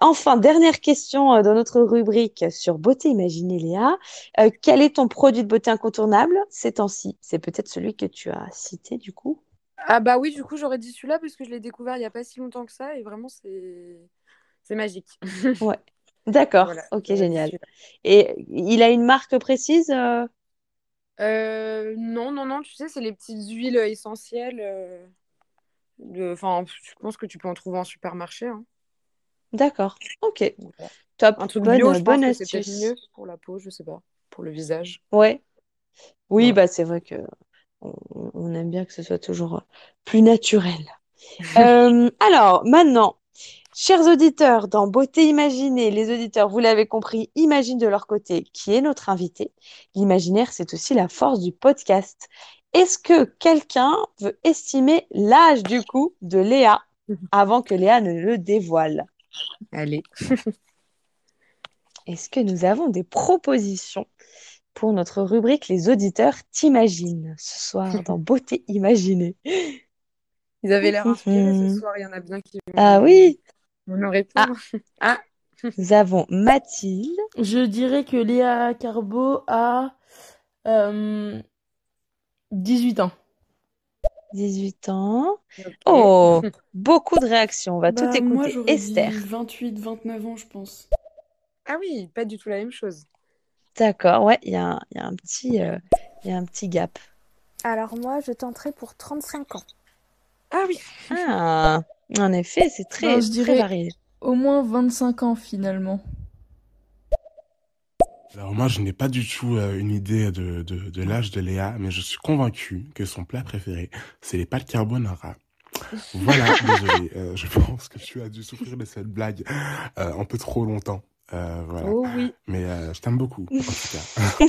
Enfin, dernière question euh, dans notre rubrique sur beauté imaginée, Léa. Euh, quel est ton produit de beauté incontournable ces temps-ci? C'est peut-être celui que tu as cité du coup. Ah bah oui, du coup, j'aurais dit celui-là parce que je l'ai découvert il y a pas si longtemps que ça et vraiment, c'est C'est magique. Ouais. D'accord. Voilà, Ok, génial. Et il a une marque précise? euh Euh, non, non, non, tu sais, c'est les petites huiles essentielles. euh, de... Enfin, je pense que tu peux en trouver en supermarché. hein. D'accord. Ok. Voilà. Top. Un truc Bonne, bio, je bonne pense que c'est peut-être astuce. mieux pour la peau, je sais pas, pour le visage. Ouais. Oui, Ouais. bah c'est vrai que on, on aime bien que ce soit toujours euh, plus naturel. Euh, alors, maintenant, chers auditeurs, dans Beauté Imaginée, les auditeurs, vous l'avez compris, imaginent de leur côté qui est notre invité. L'imaginaire, c'est aussi la force du podcast. Est-ce que quelqu'un veut estimer l'âge du coup de Léa avant que Léa ne le dévoile? Allez. Est-ce que nous avons des propositions pour notre rubrique Les auditeurs t'imaginent ce soir dans Beauté Imaginée? Ils avaient l'air inspirés ce Mhm. soir, il y en a bien qui Ah oui, vont nous répondre. Ah, nous avons Mathilde. Je dirais que Léa Carbo a euh, 18 ans. 18 ans. Oh, beaucoup de réactions. On va tout Bah, écouter. Esther. dit 28, 29 ans, je pense. Ah oui, pas du tout la même chose. D'accord, ouais, il y a un, il y a un petit, euh, il y a un petit gap. Alors moi, je tenterai pour 35 ans. Ah oui. Ah, en effet, c'est très, Ben, je très varié. Au moins 25 ans finalement. Alors moi, je n'ai pas du tout euh, une idée de, de, de l'âge de Léa, mais je suis convaincu que son plat préféré, c'est les pâtes carbonara. Voilà, désolé, euh, je pense que tu as dû souffrir de cette blague euh, un peu trop longtemps. Euh, voilà. Oh oui. Mais euh, je t'aime beaucoup, en tout cas.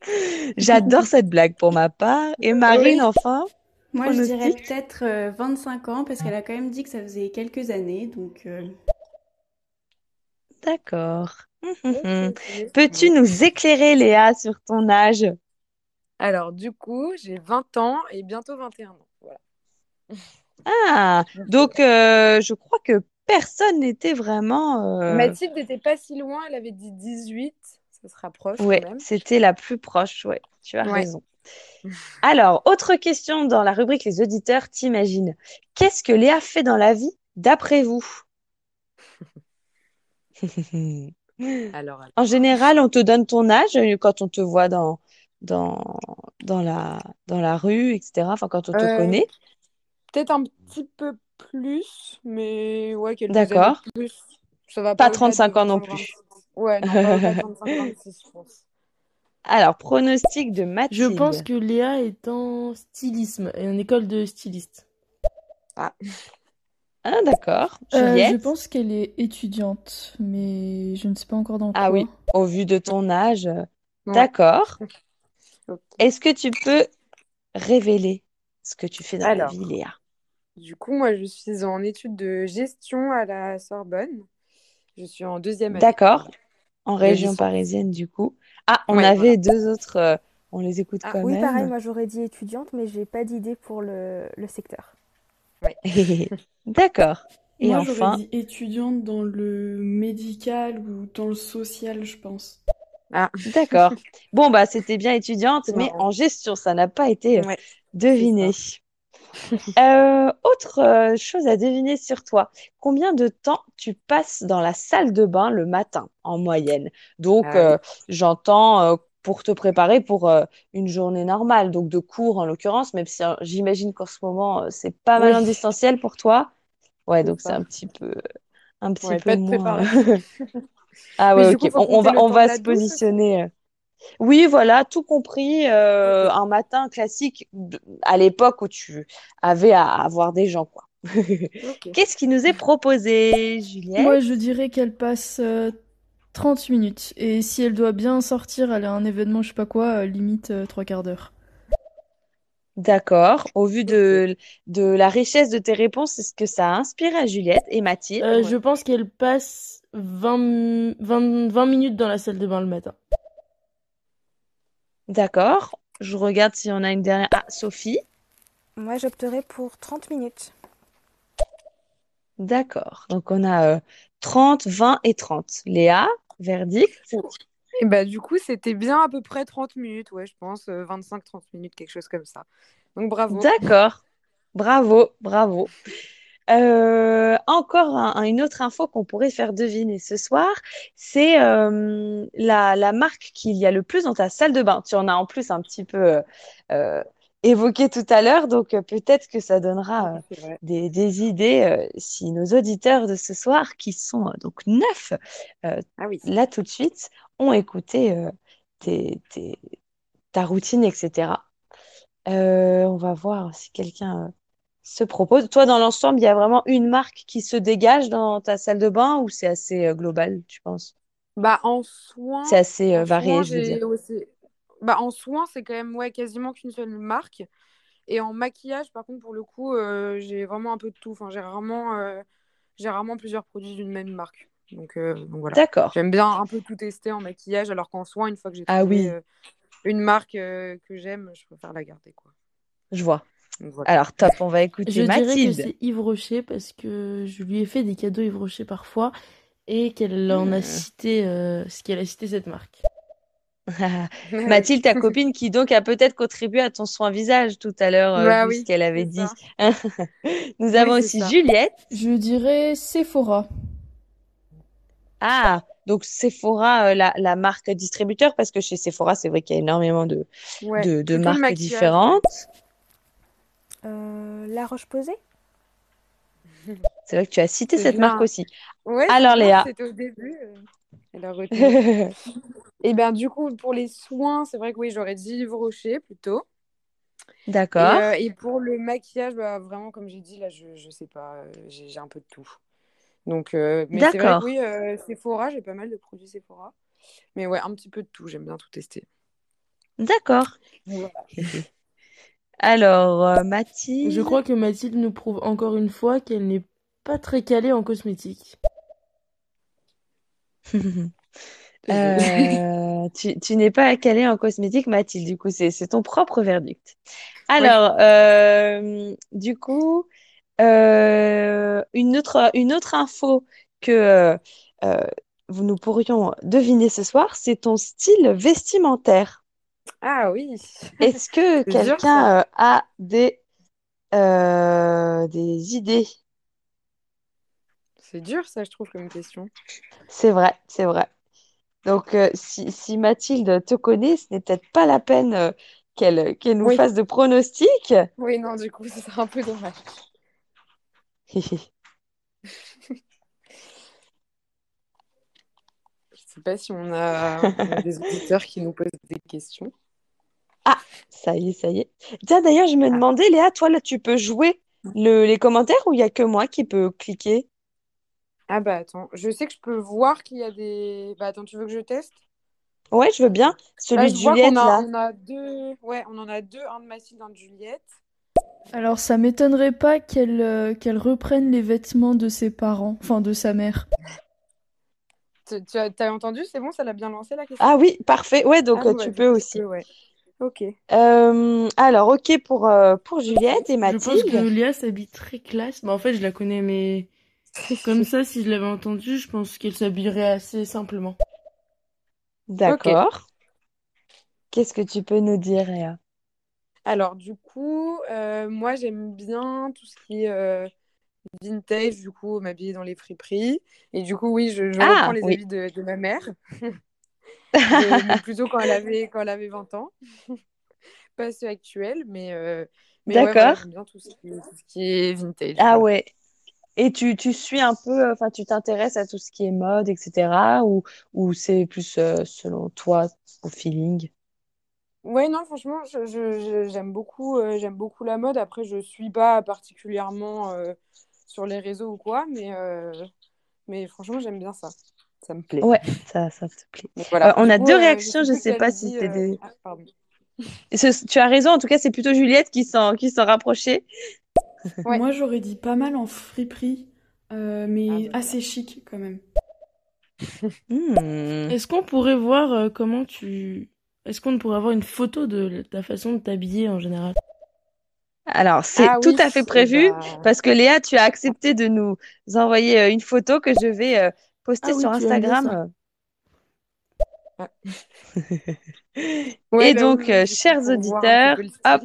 J'adore cette blague pour ma part. Et Marine, Oui. enfin? Moi, je dirais peut-être euh, 25 ans parce qu'elle a quand même dit que ça faisait quelques années. Donc, euh, D'accord. Peux-tu nous éclairer, Léa, sur ton âge? Alors, du coup, j'ai 20 ans et bientôt 21 ans. Voilà. Ah, donc euh, je crois que personne n'était vraiment. euh, Mathilde n'était pas si loin, elle avait dit 18. Ça se rapproche même. c'était la plus proche, ouais, tu as Ouais. raison. Alors, autre question dans la rubrique Les auditeurs t'imaginent. Qu'est-ce que Léa fait dans la vie, d'après vous? Alors, alors. En général, on te donne ton âge euh, quand on te voit dans, dans, dans la, dans la rue, etc. Enfin, quand on te Euh, connaît. Peut-être un petit peu plus, mais ouais, quelques D'accord. plus. Ça va Pas au-delà 35 de ans non 25, plus. 26. Ouais, non, pas au-delà de 25, 26, je pense. Alors, pronostic de Je Mathilde. pense que Léa est en stylisme, et en école de styliste. Ah, d'accord. Euh, je pense qu'elle est étudiante, mais je ne sais pas encore dans Ah quoi. oui, au vu de ton âge. Ouais. D'accord. Est-ce que tu peux révéler ce que tu fais dans la vie, Léa? Du coup, moi, je suis en études de gestion à la Sorbonne. Je suis en deuxième année. D'accord. En région parisienne, du coup. Ah, on Ouais, avait voilà. deux autres. euh, on les écoute Ah, quand Oui, même. pareil, moi j'aurais dit étudiante, mais j'ai pas d'idée pour le, le secteur. D'accord. Et Moi, enfin, j'aurais dit étudiante dans le médical ou dans le social, je pense. Ah, d'accord. Bon, bah, c'était bien étudiante, mais en gestion, ça n'a pas été euh, ouais. deviné. Euh, autre euh, chose à deviner sur toi. Combien de temps tu passes dans la salle de bain le matin en moyenne? Donc, Ah oui. euh, j'entends pour te préparer pour euh, une journée normale, donc de cours en l'occurrence, même si euh, j'imagine qu'en ce moment, euh, c'est pas mal Oui. en distanciel pour toi. Ouais, donc c'est un petit peu, un petit Ouais, peu moins. Ah ouais, ok. On, va, on va se positionner. Euh. Oui, voilà, tout compris. euh, un matin classique à l'époque où tu avais à avoir des gens, quoi. Qu'est-ce qui nous est proposé, Juliette? Moi, je dirais qu'elle passe euh, 30 minutes. Et si elle doit bien sortir, aller à un événement, je sais pas quoi, euh, limite euh, trois quarts d'heure. D'accord. Au vu de, de la richesse de tes réponses, est-ce que ça a inspiré à Juliette et Mathilde? Euh, Ouais. je pense qu'elle passe 20, 20, 20 minutes dans la salle de bain le matin. D'accord. Je regarde si on a une dernière. Ah, Sophie. Moi, j'opterais pour 30 minutes. D'accord. Donc on a euh, 30, 20 et 30. Léa, verdict? Et bah, du coup, c'était bien à peu près 30 minutes, ouais, je pense, 25-30 minutes, quelque chose comme ça. Donc, bravo. D'accord. Bravo, bravo. Euh, encore un- une autre info qu'on pourrait faire deviner ce soir, c'est euh, la, la marque qu'il y a le plus dans ta salle de bain. Tu en as en plus un petit peu euh, évoqué tout à l'heure, donc peut-être que ça donnera vrai. des, des idées si nos auditeurs de ce soir, qui sont donc neuf, Ah oui. là tout de suite, ont écouté tes- tes- ta routine, etc. On va voir si quelqu'un se propose. Toi, dans l'ensemble, il y a vraiment une marque qui se dégage dans ta salle de bain ou c'est assez euh, global, tu penses? Bah, en C'est soins, assez euh, varié, je veux dire. c'est- bah, en soins, c'est quand même ouais, quasiment qu'une seule marque. Et en maquillage, par contre, pour le coup, euh, j'ai vraiment un peu de tout. Enfin, j'ai rarement, euh, j'ai rarement plusieurs produits d'une même marque. Donc, donc voilà. D'accord. J'aime bien un peu tout tester en maquillage, alors qu'en soins, une fois que j'ai Ah trouvé oui, une marque que j'aime, je préfère la garder, quoi. je vois. Voilà. Alors, top, on va Je écouter dirais que Mathilde. c'est Yves Rocher parce que je lui ai fait des cadeaux Yves Rocher parfois et qu'elle en a cité, euh, ce qu'elle a cité cette marque. Mathilde, ta copine, qui donc a peut-être contribué à ton soin visage tout à l'heure, euh, Bah ce oui, qu'elle avait dit. Nous Oui, avons aussi ça. Juliette. Je dirais Sephora. Ah, donc Sephora, euh, la, la marque distributeur, parce que chez Sephora, c'est vrai qu'il y a énormément de, Ouais, de, de plutôt le marques différentes. Euh, la Roche-Posay C'est vrai que tu as cité cette marque bien. aussi. Ouais, Alors, bien, Léa. c'était au début. euh. Et ben du coup, pour les soins, c'est vrai que oui, j'aurais dit Yves Rocher plutôt. Et, D'accord. euh, et pour le maquillage, bah, vraiment, comme j'ai dit, là, je, je sais pas, euh, j'ai un peu de tout. Donc, euh, mais c'est vrai que oui, euh, Sephora, j'ai pas mal de produits Sephora. Mais ouais, un petit peu de tout, j'aime bien tout tester. D'accord. Voilà. Alors, euh, Je Mathilde. crois que Mathilde nous prouve encore une fois qu'elle n'est pas très calée en cosmétiques. Désolée. Euh, tu, tu n'es pas calée en cosmétique, Mathilde, du coup, c'est, ton propre verdict. Ouais. Alors, euh, du coup, euh, une autre, une autre info que vous nous pourrions deviner ce soir, c'est ton style vestimentaire. Ah oui, Est-ce que quelqu'un euh, a des, euh, des idées? C'est dur ça, je trouve, comme question. C'est vrai, c'est vrai. Donc, euh, si, si Mathilde te connaît, ce n'est peut-être pas la peine qu'elle nous Oui, fasse de pronostics. oui, non, du coup, c'est un peu dommage. Je sais pas si on a, on a des auditeurs qui nous posent des questions. Ah, ça y est, ça y est. Tiens, d'ailleurs, je me Ah. demandais, Léa, toi, là, tu peux jouer le, les commentaires ou il n'y a que moi qui peux cliquer? Ah bah attends, je sais que je peux voir qu'il y a des... Bah attends, tu veux que je teste? Ouais, je veux bien. Celui je de Juliette, a, là. on a deux... Ouais, on en a deux, un de Mathilde, un de Juliette. Alors, ça m'étonnerait pas qu'elle euh, qu'elle reprenne les vêtements de ses parents, enfin de sa mère. Tu, tu as, t'as entendu? C'est bon, ça l'a bien lancé la question? Ah oui, parfait. Ouais, donc Ah euh, bah tu du peux aussi. peux, ouais. Ok. Euh, alors, ok pour, euh, pour Juliette et Je pense que Mathilde. Léa s'habille très classe. Bah, en fait, je la connais, mais comme ça, si je l'avais entendue, je pense qu'elle s'habillerait assez simplement. D'accord. Qu'est-ce que tu peux nous dire, Léa? Alors du coup, euh, moi j'aime bien tout ce qui est euh, vintage, du coup, m'habiller dans les friperies. Et du coup, oui, je, je reprends Ah, les oui. habits de, de ma mère. De- mais plutôt quand elle avait, quand elle avait 20 ans. Pas ceux actuels, mais, euh, mais ouais, D'accord. bien tout ce qui, tout ce qui est vintage, Ah quoi. ouais. Et tu, tu suis un peu, euh, enfin, tu t'intéresses à tout ce qui est mode, etc. Ou, ou c'est plus euh, selon toi, au feeling? Ouais, non, franchement, je, je- je- j'aime beaucoup, euh, j'aime beaucoup la mode. Après, je suis pas particulièrement euh, sur les réseaux ou quoi, mais, euh, mais franchement, j'aime bien ça. Ça me plaît. Ouais, ça, ça te plaît. Donc Euh, voilà. on a coup, deux euh, réactions, je qui sais pas si dit. c'était euh, des... Ah, pardon. Ce- Tu as raison, en tout cas, c'est plutôt Juliette qui s'en, qui s'en rapprochait. Ouais. Moi, j'aurais dit pas mal en friperie, euh, Ah, mais bah, assez chic quand même. Hmm. Est-ce qu'on pourrait voir comment tu... Est-ce qu'on pourrait avoir une photo de ta façon de t'habiller en général? Alors, c'est Ah tout oui, à fait prévu parce que Léa, tu as accepté de nous envoyer euh, une photo que je vais euh, poster Ah sur. Instagram. Ouais, Et bah donc, oui, euh, chers auditeurs, hop,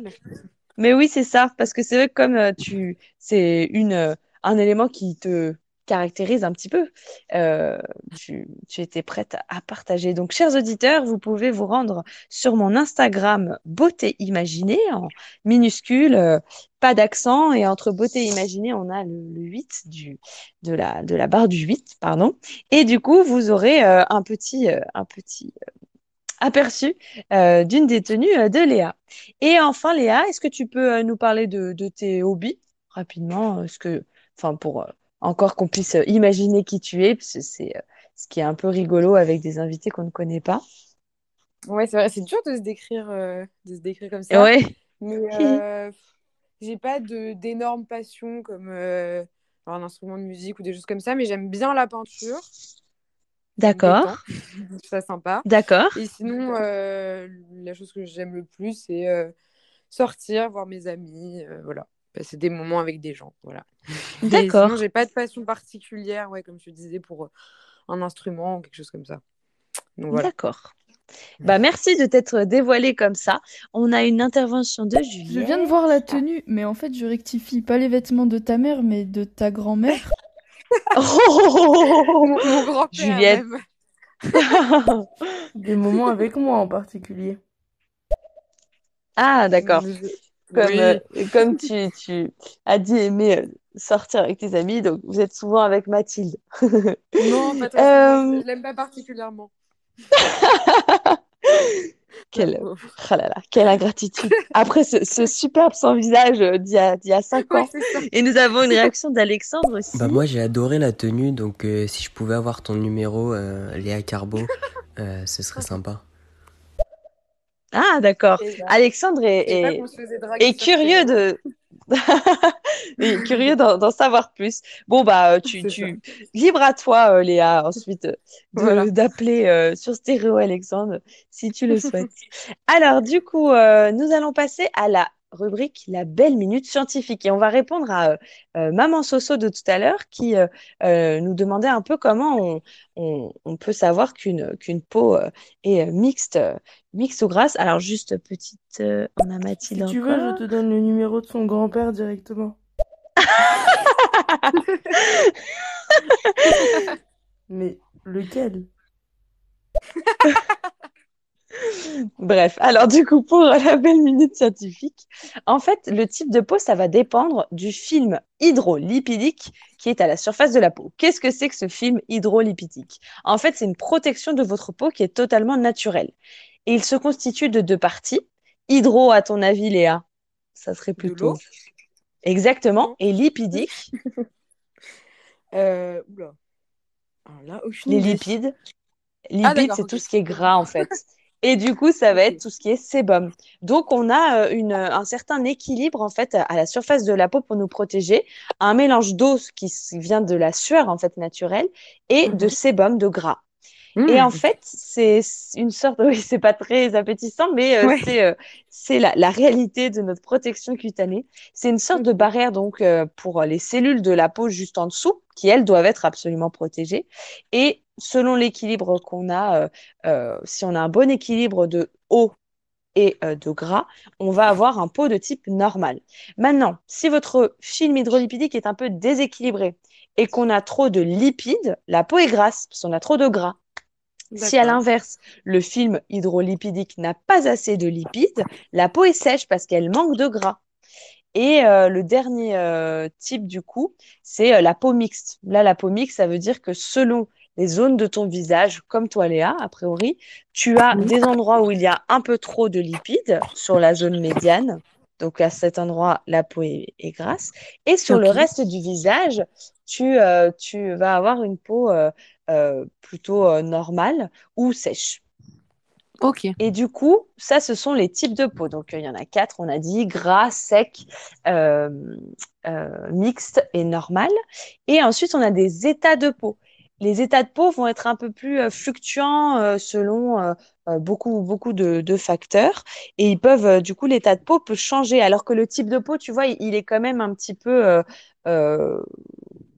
mais oui, c'est ça, parce que c'est vrai que comme tu, c'est une, un élément qui te caractérise un petit peu. Euh, tu, étais prête à partager. Donc, chers auditeurs, vous pouvez vous rendre sur mon Instagram Beauté Imaginée en minuscule, euh, pas d'accent. Et entre Beauté Imaginée, on a le, le 8 du, de, la, de la barre du 8, pardon. Et du coup, vous aurez euh, un petit, un petit aperçu d'une des tenues de Léa. Et enfin, Léa, est-ce que tu peux nous parler de, tes hobbies rapidement, ce que, enfin, pour encore qu'on puisse euh, imaginer qui tu es, parce que c'est euh, ce qui est un peu rigolo avec des invités qu'on ne connaît pas. Ouais, c'est vrai, c'est dur de se décrire, euh, de se décrire comme ça. Ouais, Mais euh, j'ai pas d'énormes passions comme euh, un instrument de musique ou des choses comme ça, mais j'aime bien la peinture. D'accord, ça sympa. d'accord, Et sinon, la chose que j'aime le plus, c'est sortir, voir mes amis, voilà. Passer des moments avec des gens, voilà. Sinon, d'accord, j'ai pas de passion particulière, ouais, comme je te disais, pour euh, un instrument ou quelque chose comme ça. Donc voilà. d'accord. Bah, merci de t'être dévoilée comme ça. On a une intervention de Je viens de voir la tenue, mais en fait, je rectifie pas les vêtements de ta mère, mais de ta grand-mère. Oh, Mon, mon grand-père Juliette. même. Des moments avec moi en particulier. Ah, d'accord. Comme, Oui. euh, comme tu, tu as dit aimer euh, sortir avec tes amis, donc vous êtes souvent avec Mathilde. Non, trop. Euh, Je l'aime pas particulièrement. Quelle, Oh. là là, quelle ingratitude. Après ce, ce superbe sans visage euh, d'il y a, d'il y a cinq Ouais, ans. Et nous avons une réaction d'Alexandre aussi. Bah moi j'ai adoré la tenue, donc euh, si je pouvais avoir ton numéro, euh, Léa Carbo, euh, ce serait sympa. Ah, d'accord. Alexandre est, curieux ces- de... est curieux d'en savoir plus. Bon, bah, euh, tu, tu... Libre à toi, euh, Léa, ensuite, euh, Voilà. d'appeler euh, sur Stéréo Alexandre, si tu le souhaites. Alors, du coup, euh, nous allons passer à la rubrique La Belle Minute Scientifique. Et on va répondre à euh, euh, Maman Soso de tout à l'heure qui euh, euh, nous demandait un peu comment on, on, on peut savoir qu'une qu'une peau est mixte, mixte ou grasse. Alors, juste petite... on a Si Mathilde tu veux, je te donne le numéro de son grand-père directement. Mais lequel? Bref, alors du coup, pour la belle minute scientifique, en fait, le type de peau, ça va dépendre du film hydrolipidique qui est à la surface de la peau. Qu'est-ce que c'est que ce film hydrolipidique? En fait, c'est une protection de votre peau qui est totalement naturelle. Et il se constitue de deux parties. Hydro, à ton avis, Léa, ça serait plutôt exactement, et lipidique, Euh, oula. Alors là, les lipides? Ah, Lipides, c'est tout ce qui est gras, en fait. Et du coup, ça va être tout ce qui est sébum. Donc, on a euh, une, un certain équilibre, en fait, à la surface de la peau pour nous protéger. Un mélange d'eau qui vient de la sueur, en fait, naturelle, et de Mhm. sébum, de gras. Et en fait, c'est une sorte, oui, c'est pas très appétissant, mais euh, Ouais. c'est euh, c'est la, la réalité de notre protection cutanée. C'est une sorte de Ok. barrière donc euh, pour les cellules de la peau juste en dessous, qui elles doivent être absolument protégées. Et selon l'équilibre qu'on a, si on a un bon équilibre de eau et de gras, on va avoir un pot de type normal. Maintenant, si votre film hydrolipidique est un peu déséquilibré et qu'on a trop de lipides, la peau est grasse parce qu'on a trop de gras. Si à l'inverse, le film hydrolipidique n'a pas assez de lipides, la peau est sèche parce qu'elle manque de gras. Et euh, le dernier euh, type du coup, c'est euh, la peau mixte. Là, la peau mixte, ça veut dire que selon les zones de ton visage, comme toi Léa, a priori, tu as des endroits où il y a un peu trop de lipides sur la zone médiane. Donc à cet endroit, la peau est, est grasse. Et sur le reste du visage, tu, tu vas avoir une peau plutôt euh, normale ou sèche. Ok. Et du coup, ça, ce sont les types de peau. Donc, euh, il y en a quatre, on a dit, gras, sec, euh, euh, mixte et normal. Et ensuite, on a des états de peau. Les états de peau vont être un peu plus euh, fluctuants euh, selon euh, euh, beaucoup, beaucoup de, de facteurs. Et ils peuvent, euh, du coup, l'état de peau peut changer. Alors que le type de peau, tu vois, il, il est quand même un petit peu, euh, euh,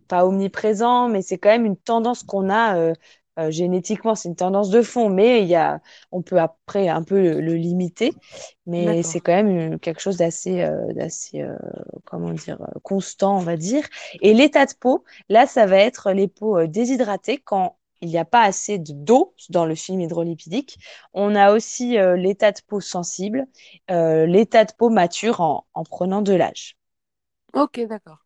pas omniprésent, mais c'est quand même une tendance qu'on a euh, euh, génétiquement, c'est une tendance de fond, mais il y a, on peut après un peu le, le limiter. Mais c'est quand même une- quelque chose d'assez, euh, d'assez, euh, comment dire, constant, on va dire. Et l'état de peau, là, ça va être les peaux déshydratées quand il n'y a pas assez de- d'eau dans le film hydrolipidique. On a aussi l'état de peau sensible, l'état de peau mature en, en prenant de l'âge. Ok, d'accord.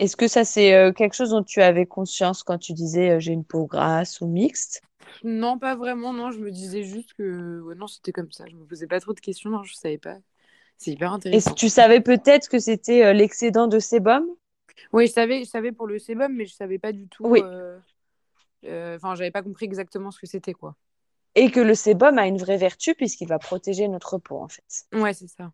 Est-ce que ça, c'est euh, quelque chose dont tu avais conscience quand tu disais euh, j'ai une peau grasse ou mixte? Non, pas vraiment, non, je me disais juste que ouais, non, c'était comme ça. Je me posais pas trop de questions, non, je savais pas. C'est hyper intéressant. tu savais peut-être que c'était euh, l'excédent de sébum? Oui, je savais, je savais pour le sébum, mais je savais pas du tout. Oui. euh, euh, Enfin, j'avais pas compris exactement ce que c'était, quoi. Et que le sébum a une vraie vertu puisqu'il va protéger notre peau, en fait. Ouais, c'est ça.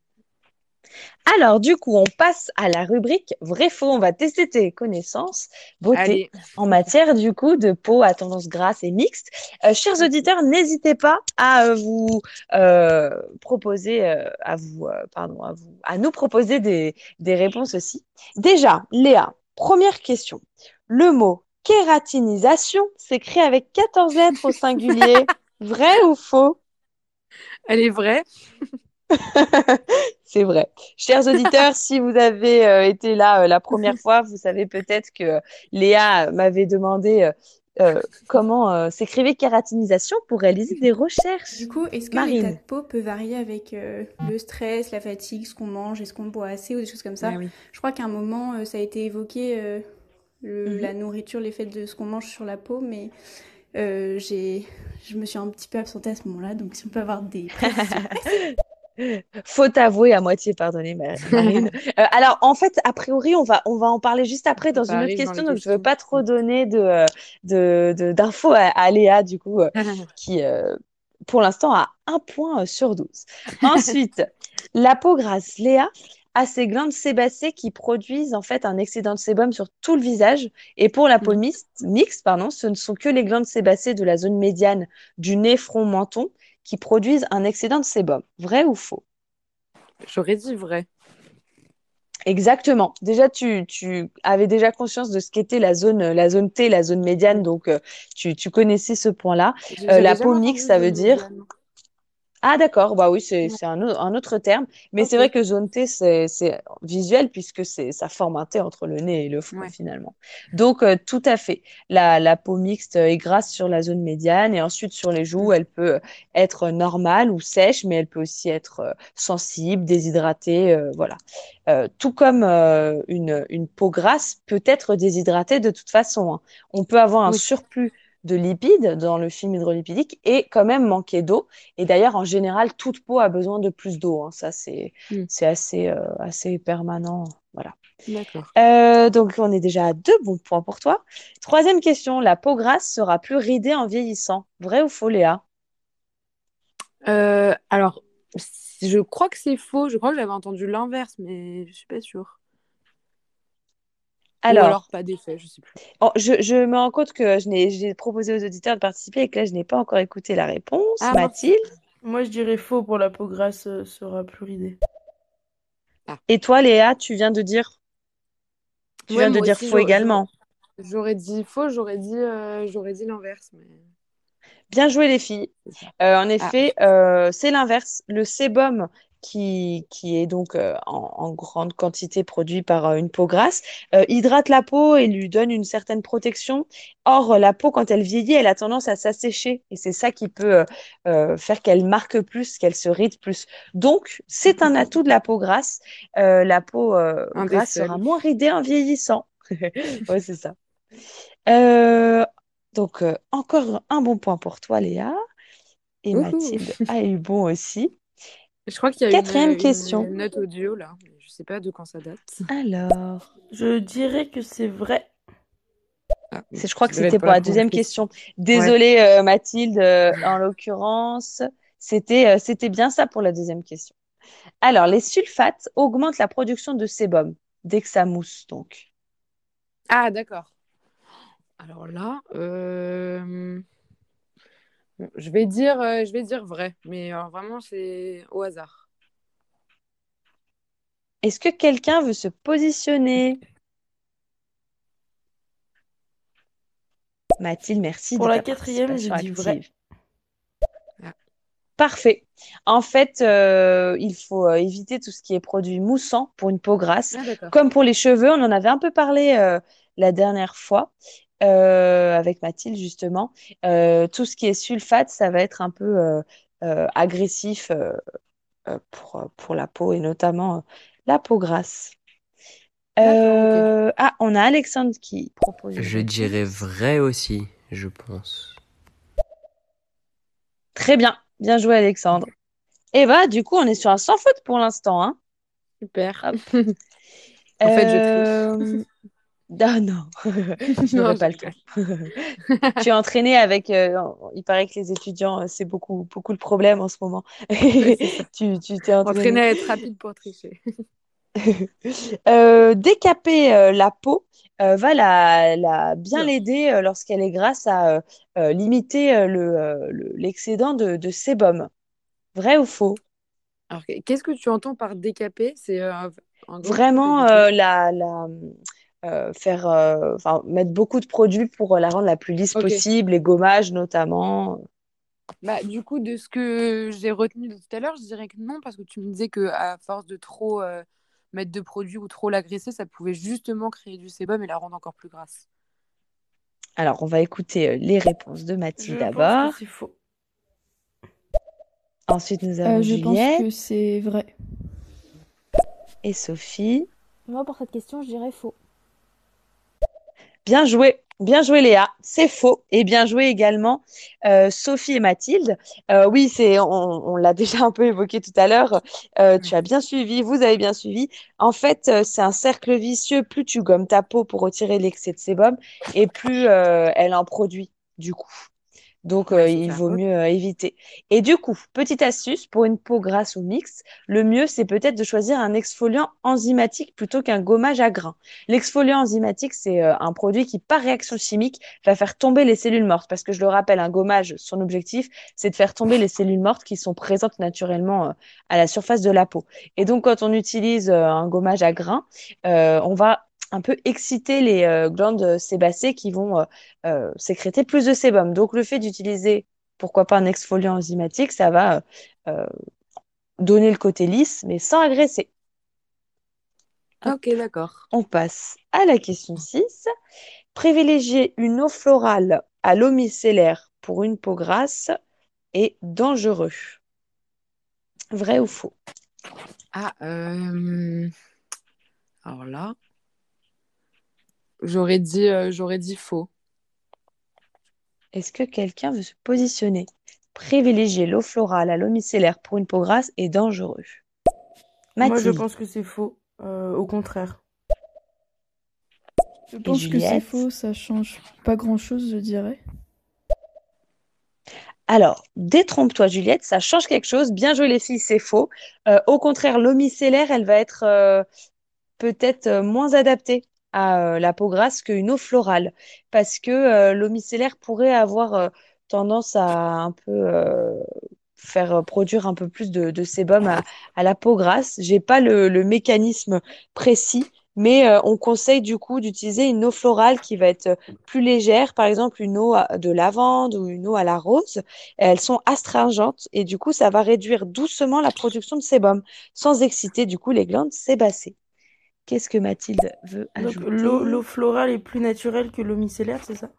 Alors, du coup, on passe à la rubrique vrai-faux. On va tester tes connaissances beauté Allez, en matière, du coup, de peau à tendance grasse et mixte. Euh, chers auditeurs, n'hésitez pas à euh, vous euh, proposer, à vous, pardon, à vous, à nous proposer des, des réponses aussi. Déjà, Léa, première question. Le mot kératinisation s'écrit avec 14 lettres au singulier. Vrai ou faux? elle est vraie. C'est vrai. Chers auditeurs, si vous avez euh, été là euh, la première fois, vous savez peut-être que Léa m'avait demandé euh, euh, comment euh, s'écrivait kératinisation pour réaliser des recherches. Du coup, est-ce que l'état de peau peut varier avec euh, le stress, la fatigue, ce qu'on mange, est-ce qu'on boit assez ou des choses comme ça? Ouais, oui. Je crois qu'à un moment, euh, ça a été évoqué, euh, Mhm. la nourriture, l'effet de ce qu'on mange sur la peau, mais euh, j'ai, je me suis un petit peu absentée à ce moment-là, donc si on peut avoir des. Faut avouer à moitié pardonner, Ma- Marine. Euh, alors, en fait, a priori, on va, on va en parler juste après dans une autre question, donc je veux questions. pas trop donner de, euh, de, d'infos à, à Léa, du coup, euh, qui, euh, pour l'instant, a un point sur 12. Ensuite, la peau grasse, Léa, a ses glandes sébacées qui produisent en fait un excédent de sébum sur tout le visage. Et pour la peau mixte, mixte, pardon, ce ne sont que les glandes sébacées de la zone médiane du nez, front, menton qui produisent un excédent de sébum. Vrai ou faux? J'aurais dit vrai. Exactement. Déjà, tu, tu avais déjà conscience de ce qu'était la zone, la zone T, la zone médiane, donc euh, tu, tu connaissais ce point-là. Euh, la peau mixte, ça veut dire médiane. Ah, d'accord. Bah oui, c'est, un, un autre terme. Mais c'est vrai que zone T, c'est, visuel puisque c'est, ça forme un T entre le nez et le front Ouais. finalement. Donc, euh, tout à fait. La, la peau mixte est grasse sur la zone médiane et ensuite sur les joues, elle peut être normale ou sèche, mais elle peut aussi être euh, sensible, déshydratée, euh, voilà. Tout comme une, une peau grasse peut être déshydratée de toute façon. hein. On peut avoir un Oui. surplus de lipides dans le film hydrolipidique et quand même manquer d'eau. Et d'ailleurs, en général, toute peau a besoin de plus d'eau. hein. Ça, c'est Mm. c'est assez, euh, assez permanent. Voilà. D'accord. Euh, donc, on est déjà à deux bons points pour toi. Troisième question, la peau grasse sera plus ridée en vieillissant. Vrai ou faux, Léa? Euh, alors, je crois que c'est faux. Je crois que j'avais entendu l'inverse, mais je suis pas sûre. Ou Alors, pas d'effet, je sais plus. oh, je, je me rends compte que je n'ai, j'ai proposé aux auditeurs de participer et que là, je n'ai pas encore écouté la réponse. Ah. Mathilde? Moi, je dirais faux pour la peau grasse euh, sera plus ridée. Et toi, Léa, tu viens de dire, tu Ouais, viens de dire aussi, faux j'aurais- également. J'aurais dit faux, j'aurais dit, euh, j'aurais dit l'inverse. Mais... Bien joué les filles. Euh, en effet, euh, c'est l'inverse. Le sébum qui, qui est donc euh, en, en grande quantité produit par euh, une peau grasse euh, hydrate la peau et lui donne une certaine protection. Or, la peau, quand elle vieillit, elle a tendance à s'assécher et c'est ça qui peut faire qu'elle marque plus, qu'elle se ride plus. Donc, c'est un atout de la peau grasse. La peau grasse sera moins ridée en vieillissant. Ouais, c'est ça. Euh, donc, euh, encore un bon point pour toi, Léa. Et. Mathilde a eu bon aussi. Je crois qu'il y a Quatrième une, question. une note audio là. Je sais pas de quand ça date. Alors, Je dirais que c'est vrai. Ah, je crois que c'était pour la deuxième question. Désolée, euh, Mathilde, euh, en l'occurrence, c'était, euh, c'était bien ça pour la deuxième question. Alors, les sulfates augmentent la production de sébum dès que ça mousse, donc. Ah, d'accord. Alors là, euh, bon, je vais dire, euh, je vais dire vrai, mais alors, vraiment c'est au hasard. Est-ce que quelqu'un veut se positionner? Mathilde, merci Pour de la quatrième, j'ai participation dit vrai. active. Parfait. En fait, euh, il faut euh, éviter tout ce qui est produit moussant pour une peau grasse. Ah. Comme pour les cheveux, on en avait un peu parlé euh, la dernière fois euh, avec Mathilde, justement. Euh, tout ce qui est sulfate, ça va être un peu euh, euh, agressif pour, pour la peau et notamment euh, la peau grasse. Euh, Ah, on a Alexandre qui propose Je dirais vrai aussi, je pense. Très bien. Bien joué, Alexandre. Et bah, du coup, on est sur un sans faute pour l'instant, hein. Super. En fait, je. Euh, Ah non, je Non, n'aurais je pas le temps. Tu es entraîné avec, euh, il paraît que les étudiants, euh, c'est beaucoup, beaucoup le problème en ce moment. Ouais. Tu, tu t'es Entraîné entraîné. à être rapide pour tricher. Euh, décaper euh, la peau va la, la- bien l'aider lorsqu'elle est grasse à limiter le, le- l'excédent de, de sébum. Vrai ou faux? Alors, qu'est-ce que tu entends par décaper? C'est en gros, Vraiment la, la, euh, faire, euh, enfin, mettre beaucoup de produits pour la rendre la plus lisse possible, les gommages notamment. Bah, du coup, de ce que j'ai retenu de tout à l'heure, je dirais que non, parce que tu me disais que à force de trop euh, mettre de produits ou trop l'agresser, ça pouvait justement créer du sébum et la rendre encore plus grasse. Alors, on va écouter euh, les réponses de Mathilde d'abord. c'est faux. Ensuite, nous Euh, avons je pense Juliette que c'est vrai. et Sophie. Moi, pour cette question, je dirais faux. Bien joué, bien joué Léa, c'est faux. Et bien joué également euh, Sophie et Mathilde. Euh, oui, c'est, on, on l'a déjà un peu évoqué tout à l'heure. Euh, tu as bien suivi, vous avez bien suivi. En fait, euh, c'est un cercle vicieux. Plus tu gommes ta peau pour retirer l'excès de sébum, et plus euh, elle en produit du coup. Donc, euh, Ouais, il vaut mieux euh, éviter. Et du coup, petite astuce, pour une peau grasse ou mixte, le mieux, c'est peut-être de choisir un exfoliant enzymatique plutôt qu'un gommage à grains. L'exfoliant enzymatique, c'est euh, un produit qui, par réaction chimique, va faire tomber les cellules mortes. Parce que je le rappelle, un gommage, son objectif, c'est de faire tomber les cellules mortes qui sont présentes naturellement euh, à la surface de la peau. Et donc, quand on utilise un gommage à grains, euh, on va un peu exciter les euh, glandes sébacées qui vont euh, euh, sécréter plus de sébum. Donc, le fait d'utiliser, pourquoi pas un exfoliant enzymatique, ça va euh, donner le côté lisse, mais sans agresser. Hop. Ok, d'accord. On passe à la question 6. Privilégier une eau florale à l'eau micellaire pour une peau grasse est dangereux. Vrai ou faux? Ah, euh, alors là, j'aurais dit, euh, j'aurais dit faux. Est-ce que quelqu'un veut se positionner? Privilégier l'eau florale à l'eau micellaire pour une peau grasse est dangereux. Moi, je pense que c'est faux. Euh, au contraire. Je pense que c'est faux, ça change pas grand-chose, je dirais. Alors, détrompe-toi, Juliette, ça change quelque chose. Bien joué, les filles, c'est faux. Euh, au contraire, l'eau micellaire, elle va être euh, peut-être euh, moins adaptée à euh, la peau grasse qu'une eau florale. Parce que euh, l'eau micellaire pourrait avoir euh, tendance à un peu faire produire un peu plus de, sébum à, la peau grasse. J'ai pas le, mécanisme précis, mais on conseille du coup d'utiliser une eau florale qui va être plus légère, par exemple une eau de lavande ou une eau à la rose. Elles sont astringentes et du coup, ça va réduire doucement la production de sébum sans exciter du coup les glandes sébacées. Qu'est-ce que Mathilde veut Donc, l'eau, ajouter? florale est plus naturelle que l'eau micellaire, c'est ça?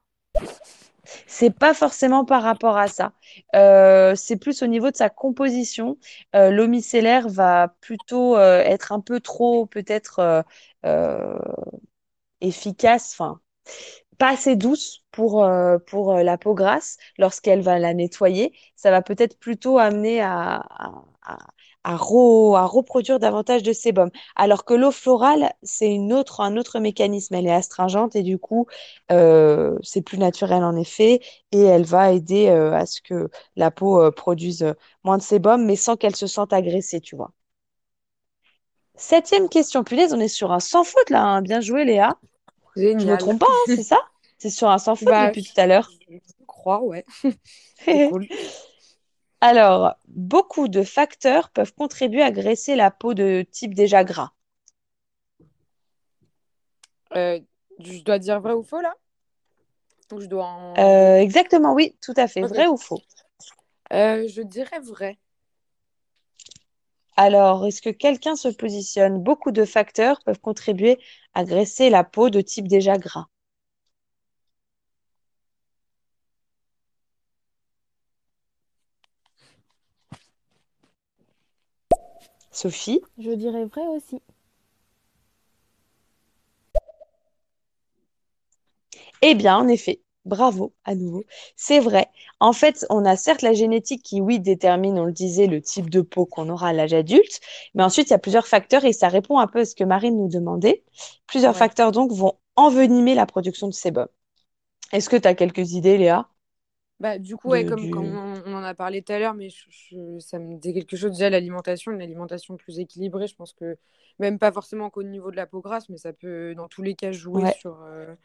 C'est pas forcément par rapport à ça. Euh, c'est plus au niveau de sa composition. Euh, l'eau micellaire va plutôt euh, être un peu trop peut-être euh, efficace, enfin pas assez douce pour, pour la peau grasse lorsqu'elle va la nettoyer. Ça va peut-être plutôt amener à, à, à, à re- à reproduire davantage de sébum. Alors que l'eau florale, c'est une autre, un autre mécanisme. Elle est astringente et du coup, euh, c'est plus naturel en effet et elle va aider euh, à ce que la peau euh, produise moins de sébum, mais sans qu'elle se sente agressée, tu vois. Septième question, punaise, on est sur un sans faute là, hein. Bien joué Léa. Je me Génial. trompe pas, hein, c'est ça? C'est sur un sans faute Bah, depuis tout à l'heure. je crois, ouais. Cool. Alors, beaucoup de facteurs peuvent contribuer à graisser la peau de type déjà gras. Euh, je dois dire vrai ou faux là? Donc, je dois en... Euh, exactement, oui, tout à fait. Vrai ou faux? Euh, je dirais vrai. Alors, est-ce que quelqu'un se positionne? Beaucoup de facteurs peuvent contribuer à graisser la peau de type déjà gras. Sophie? Je dirais vrai aussi. Eh bien, en effet, bravo à nouveau. C'est vrai. En fait, on a certes la génétique qui, oui, détermine, on le disait, le type de peau qu'on aura à l'âge adulte, mais ensuite, il y a plusieurs facteurs et ça répond un peu à ce que Marine nous demandait. Plusieurs Ouais. facteurs, donc, vont envenimer la production de sébum. Est-ce que tu as quelques idées, Léa? Bah, du coup, ouais, comme, du... comme on, on en a parlé tout à l'heure, mais je- je- ça me dit quelque chose. Déjà, l'alimentation, une alimentation plus équilibrée, je pense que même pas forcément qu'au niveau de la peau grasse, mais ça peut dans tous les cas jouer Ouais. sur, euh,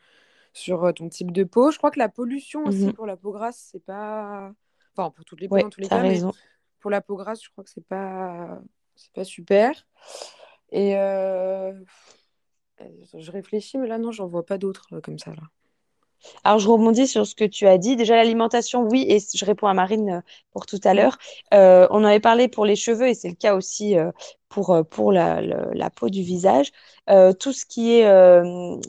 sur euh, ton type de peau. Je crois que la pollution aussi Mhm. pour la peau grasse, c'est pas. Enfin, pour toutes les peaux Ouais, dans tous les cas, mais pour la peau grasse, je crois que c'est pas, c'est pas super. Et euh, je réfléchis, mais là, non, j'en vois pas d'autres euh, comme ça, là. Alors, je rebondis sur ce que tu as dit. Déjà, l'alimentation, oui, et je réponds à Marine euh, pour tout à l'heure. Euh, on en avait parlé pour les cheveux, et c'est le cas aussi euh, pour, pour la, peau du visage. Euh, tout ce qui est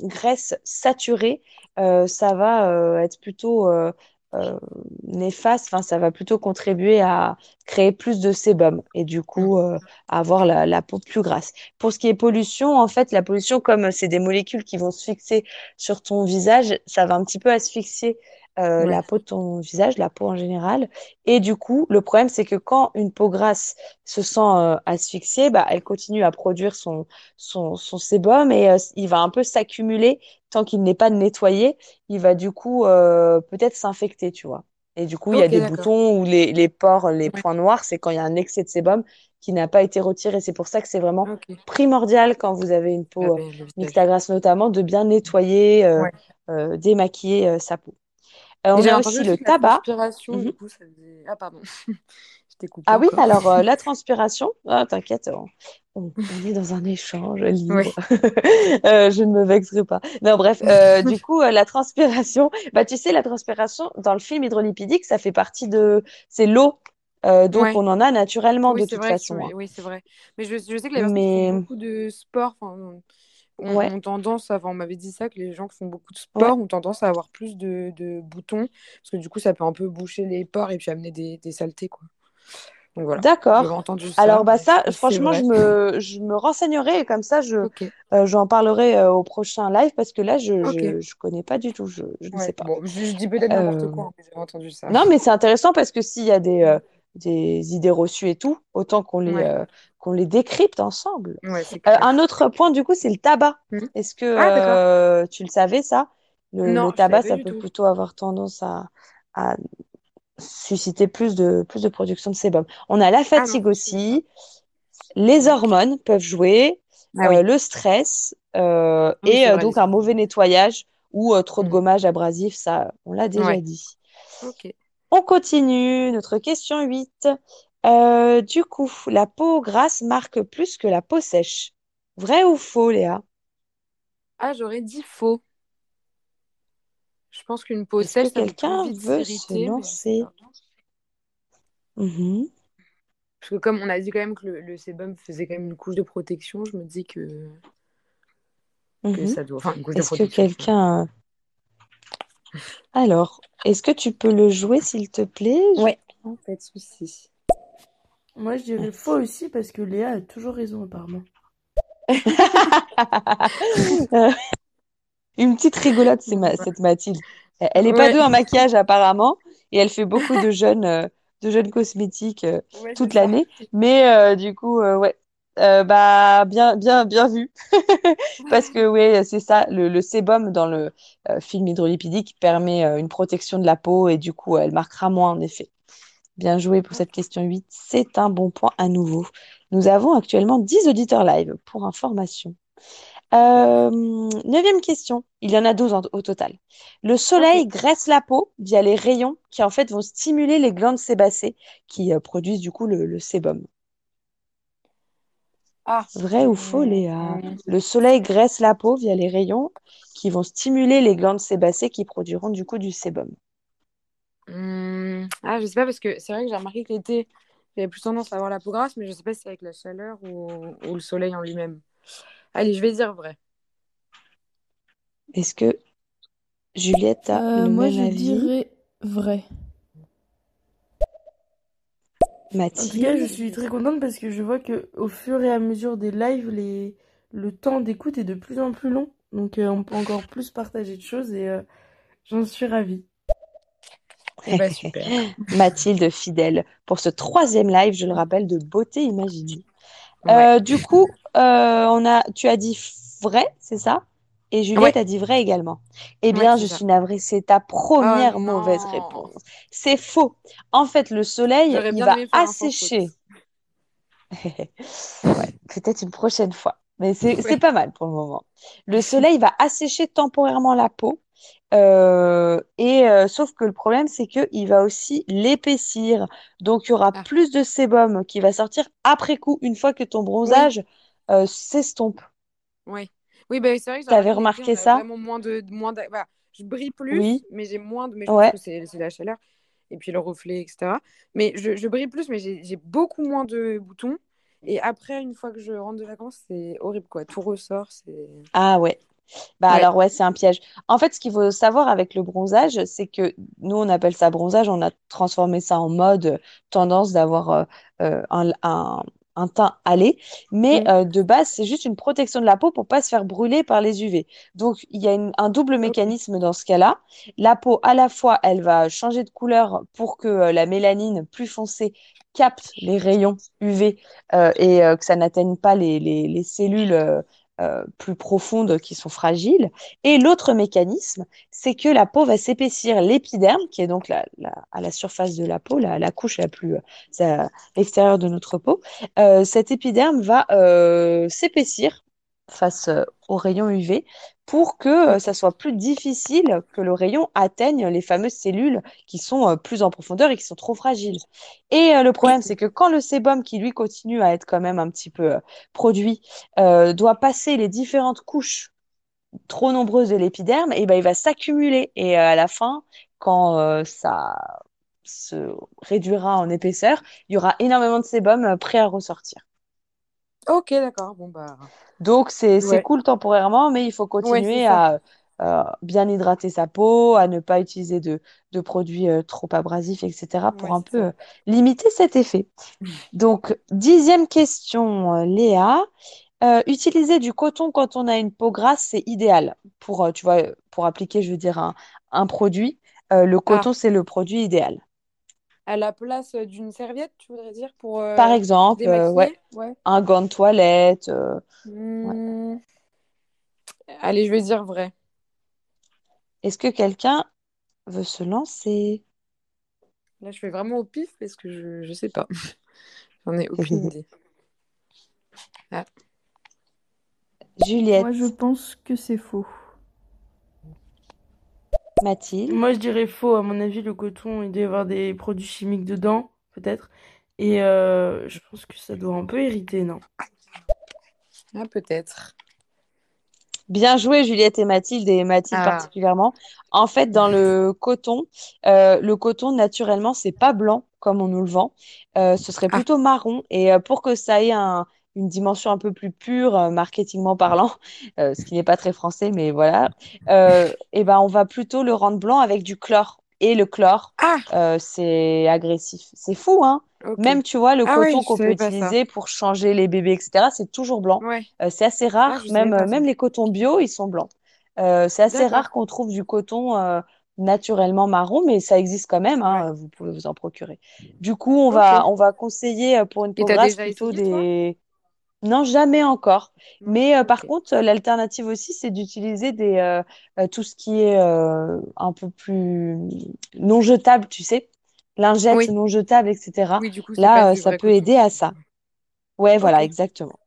graisse saturée, ça va être plutôt euh, néfaste, enfin, ça va plutôt contribuer à créer plus de sébum et du Mm. coup euh, à avoir la, la peau plus grasse. Pour ce qui est pollution, en fait, la pollution, comme c'est des molécules qui vont se fixer sur ton visage, ça va un petit peu asphyxier euh, Ouais. la peau de ton visage, la peau en général. Et du coup, le problème, c'est que quand une peau grasse se sent euh, asphyxiée, bah, elle continue à produire son, son, son sébum et euh, il va un peu s'accumuler tant qu'il n'est pas nettoyé. Il va du coup euh, peut-être s'infecter, tu vois. Et du coup, il y a des boutons ou les, les pores, les Ouais. points noirs, c'est quand il y a un excès de sébum qui n'a pas été retiré. C'est pour ça que c'est vraiment primordial quand vous avez une peau Laver le mixte à grasse notamment, de bien nettoyer, euh, Ouais. euh, démaquiller sa peau. Euh, on a aussi le la tabac. transpiration, Mhm. du coup, ça faisait... Ah, pardon. Je t'ai coupé Ah oui, alors euh, la transpiration, ah, t'inquiète, on, est dans un échange libre. Euh, je ne me vexerai pas. Non, bref, euh, du coup, la transpiration, bah tu sais, la transpiration dans le film hydrolipidique, ça fait partie de, c'est l'eau, donc Ouais. on en a naturellement Oui, de toute vrai façon. hein. Oui, c'est vrai. Mais je, je sais que qui Mais beaucoup de sport, enfin, ouais, ont tendance à... Enfin, on m'avait dit ça, que les gens qui font beaucoup de ouais, sport ont tendance à avoir plus de, de boutons, parce que du coup, ça peut un peu boucher les pores et puis amener des, des saletés, quoi. Donc voilà, j'avais d'accord. Alors bah ça, franchement, vrai. je me, je me renseignerai et comme ça, je, euh, j'en parlerai euh, au prochain live parce que là, je, ok. je, je connais pas du tout, je, je ne sais pas. bon, je, je dis peut-être n'importe Euh, quoi, hein, mais j'avais entendu ça. Non, mais c'est intéressant parce que s'il y a des, des idées reçues et tout, autant qu'on les, Ouais, euh, qu'on les décrypte ensemble. ouais, Euh, un autre point, du coup, c'est le tabac. Mhm. Est-ce que Ah, euh, tu le savais, ça? Le, Non, tabac, ça peut tout. plutôt avoir tendance à, à susciter plus de, plus de production de sébum. On a la Ah fatigue aussi, les hormones peuvent jouer, Ah oui, le stress oui, et donc un mauvais nettoyage ou trop de Mhm. gommage abrasif, ça, on l'a déjà Ouais, dit. ok. On continue, notre question 8. Euh, du coup, la peau grasse marque plus que la peau sèche. Vrai ou faux, Léa? Ah, j'aurais dit faux. Je pense qu'une peau que sèche, peut plus quelqu'un veut se mais lancer? Mhm. Parce que comme on a dit quand même que le, le sébum faisait quand même une couche de protection, je me dis que, que Mhm. ça doit... Enfin, une couche de Est-ce que protection. quelqu'un... Alors, est-ce que tu peux le jouer, s'il te plaît? Ouais, pas de souci. Moi, je dirais faux aussi parce que Léa a toujours raison, apparemment. Une petite rigolote, c'est ma- cette Mathilde. Elle elle est pas Ouais, douée en maquillage apparemment et elle fait beaucoup de jeunes, euh, de jeunes cosmétiques euh, ouais, toute l'année. Mais euh, du coup, euh, ouais, Euh, bah bien, bien, bien vu. Parce que ouais, c'est ça, le, le sébum dans le euh, film hydrolipidique permet euh, une protection de la peau et du coup, elle marquera moins en effet. Bien joué pour cette question 8. C'est un bon point à nouveau. Nous avons actuellement 10 auditeurs live pour information. Neuvième question. Il y en a 12 en- au total. Le soleil graisse la peau via les rayons qui en fait vont stimuler les glandes sébacées qui produisent du coup le, le sébum. Ah, Vrai ou faux, Léa? Le soleil graisse la peau via les rayons qui vont stimuler les glandes sébacées qui produiront du coup du sébum. Hum, Ah, je sais pas parce que c'est vrai que j'ai remarqué que l'été, j'avais plus tendance à avoir la peau grasse, mais je sais pas si c'est avec la chaleur ou, ou le soleil en lui-même. Allez, je vais dire vrai. Est-ce que Juliette a Euh, le moi, même je avis? dirais vrai. En tout cas, je Mathilde? suis très contente parce que je vois que au fur et à mesure des lives, les... le temps d'écoute est de plus en plus long. Donc, euh, on peut encore plus partager de choses et euh, j'en suis ravie. Eh bah, super. Mathilde fidèle pour ce troisième live, je le rappelle, de beauté imaginée. Ouais. Euh, du coup, euh, on a, tu as dit vrai, c'est ça? Et Juliette Ouais. a dit vrai également. Eh bien, je ça. suis navrée, c'est ta première Oh mauvaise réponse. C'est faux. En fait, le soleil, il va assécher. Ouais, peut-être une prochaine fois. Mais c'est pas mal pour le moment. Le soleil va assécher temporairement la peau. euh, et euh, sauf que le problème, c'est qu'il va aussi l'épaissir. Donc, il y aura Ah. plus de sébum qui va sortir après coup, une fois que ton Oui, bronzage euh, s'estompe. oui. Oui, bah, c'est vrai que j'ai T'avais remarqué ça? vraiment moins de, moins voilà. Je brille plus, Oui. mais j'ai moins de... Mais je pense que c'est la chaleur et puis le reflet, etc. Mais je, je brille plus, mais j'ai beaucoup moins de boutons. Et après, une fois que je rentre de vacances, c'est horrible, quoi. Tout ressort, c'est... Ah ouais. Bah Ouais. alors ouais, c'est un piège. En fait, ce qu'il faut savoir avec le bronzage, c'est que nous, on appelle ça bronzage, on a transformé ça en mode tendance d'avoir euh, euh, un, un, un teint hâlé. Mais euh, de base, c'est juste une protection de la peau pour pas se faire brûler par les UV. Donc, il y a une- un double mécanisme dans ce cas-là. La peau, à la fois, elle va changer de couleur pour que euh, la mélanine plus foncée capte les rayons UV euh, et euh, que ça n'atteigne pas les, les, les cellules euh, plus profondes qui sont fragiles. Et l'autre mécanisme, c'est que la peau va s'épaissir. L'épiderme, qui est donc à la surface de la peau, la, la couche la plus euh, à de notre peau, euh, cet épiderme va s'épaissir face aux rayons UV pour que euh, ça soit plus difficile que le rayon atteigne les fameuses cellules qui sont euh, plus en profondeur et qui sont trop fragiles. Et euh, le problème, c'est que quand le sébum, qui lui continue à être quand même un petit peu produit, euh, doit passer les différentes couches trop nombreuses de l'épiderme, et ben, il va s'accumuler. Et à la fin, quand euh, ça se réduira en épaisseur, il y aura énormément de sébum prêt à ressortir. Ok, d'accord. Bon, bah... Donc, c'est, Ouais. cool temporairement, mais il faut continuer à euh, bien hydrater sa peau, à ne pas utiliser de, de produits euh, trop abrasifs, etc., pour Ouais, un peu euh, limiter cet effet. Donc, dixième question, Léa. Utiliser du coton quand on a une peau grasse, c'est idéal. Pour, tu vois, pour appliquer, je veux dire, un, un produit, le Ah, coton, c'est le produit idéal. À la place d'une serviette, tu voudrais dire, pour Par euh, exemple, euh, ouais, démaquiller? Ouais. un gant de toilette. euh, ouais. Hmm. Allez, je vais dire vrai. Est-ce que quelqu'un veut se lancer? Là, je fais vraiment au pif parce que je, je sais pas. J'en ai aucune idée. Ah. Juliette, Moi, je pense que c'est faux. Mathilde. Moi, je dirais faux. À mon avis, le coton, il doit y avoir des produits chimiques dedans, peut-être. Et euh, je pense que ça doit un peu irriter, non? Ah, peut-être. Bien joué, Juliette et Mathilde, et Mathilde Ah. particulièrement. En fait, dans le coton, euh, le coton, naturellement, c'est pas blanc comme on nous le vend. Euh, ce serait Ah. plutôt marron. Et pour que ça ait un- une dimension un peu plus pure, euh, marketingement parlant, euh, ce qui n'est pas très français, mais voilà, euh, et ben, on va plutôt le rendre blanc avec du chlore. Et le chlore, Ah, euh, c'est agressif. C'est fou, hein? Même, tu vois, le Ah coton qu'on peut ça. utiliser pour changer les bébés, etc., c'est toujours blanc. Ouais. Euh, c'est assez Ah, rare, savais même, même les cotons bio, ils sont blancs. Euh, c'est assez rare qu'on trouve du coton euh, naturellement marron, mais ça existe quand même, Ouais. hein, vous pouvez vous en procurer. Du coup, on va, on va conseiller pour une Et peau plutôt des... Non, jamais encore. Mais euh, par contre, l'alternative aussi, c'est d'utiliser des euh, euh, tout ce qui est euh, un peu plus non jetable, tu sais, lingettes Oui. non jetables, etc. Oui, du coup, c'est Là, euh, ça peut aider à ça. Ouais, voilà, exactement.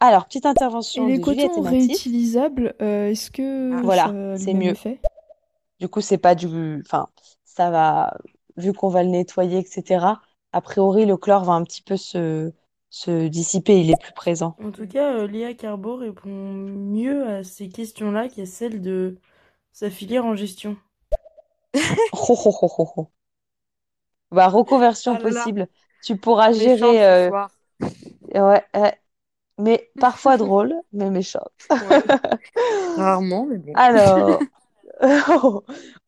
Alors, petite Et intervention les de Juliette et cotons réutilisables, euh, est-ce que Ah. Voilà, c'est mieux. effet? Du coup, c'est pas du. Enfin, ça va. Vu qu'on va le nettoyer, etc. A priori, le chlore va un petit peu se, se dissiper, il est plus présent. En tout cas, euh, Léa Carbo répond mieux à ces questions-là qu'à celles de sa filière en gestion. Oh, oh, oh, oh. Bah, reconversion Ah là là. possible. Tu pourras gérer. euh, ouais, ouais. mais parfois drôle, mais méchante. Ouais. Rarement, mais bon. Alors,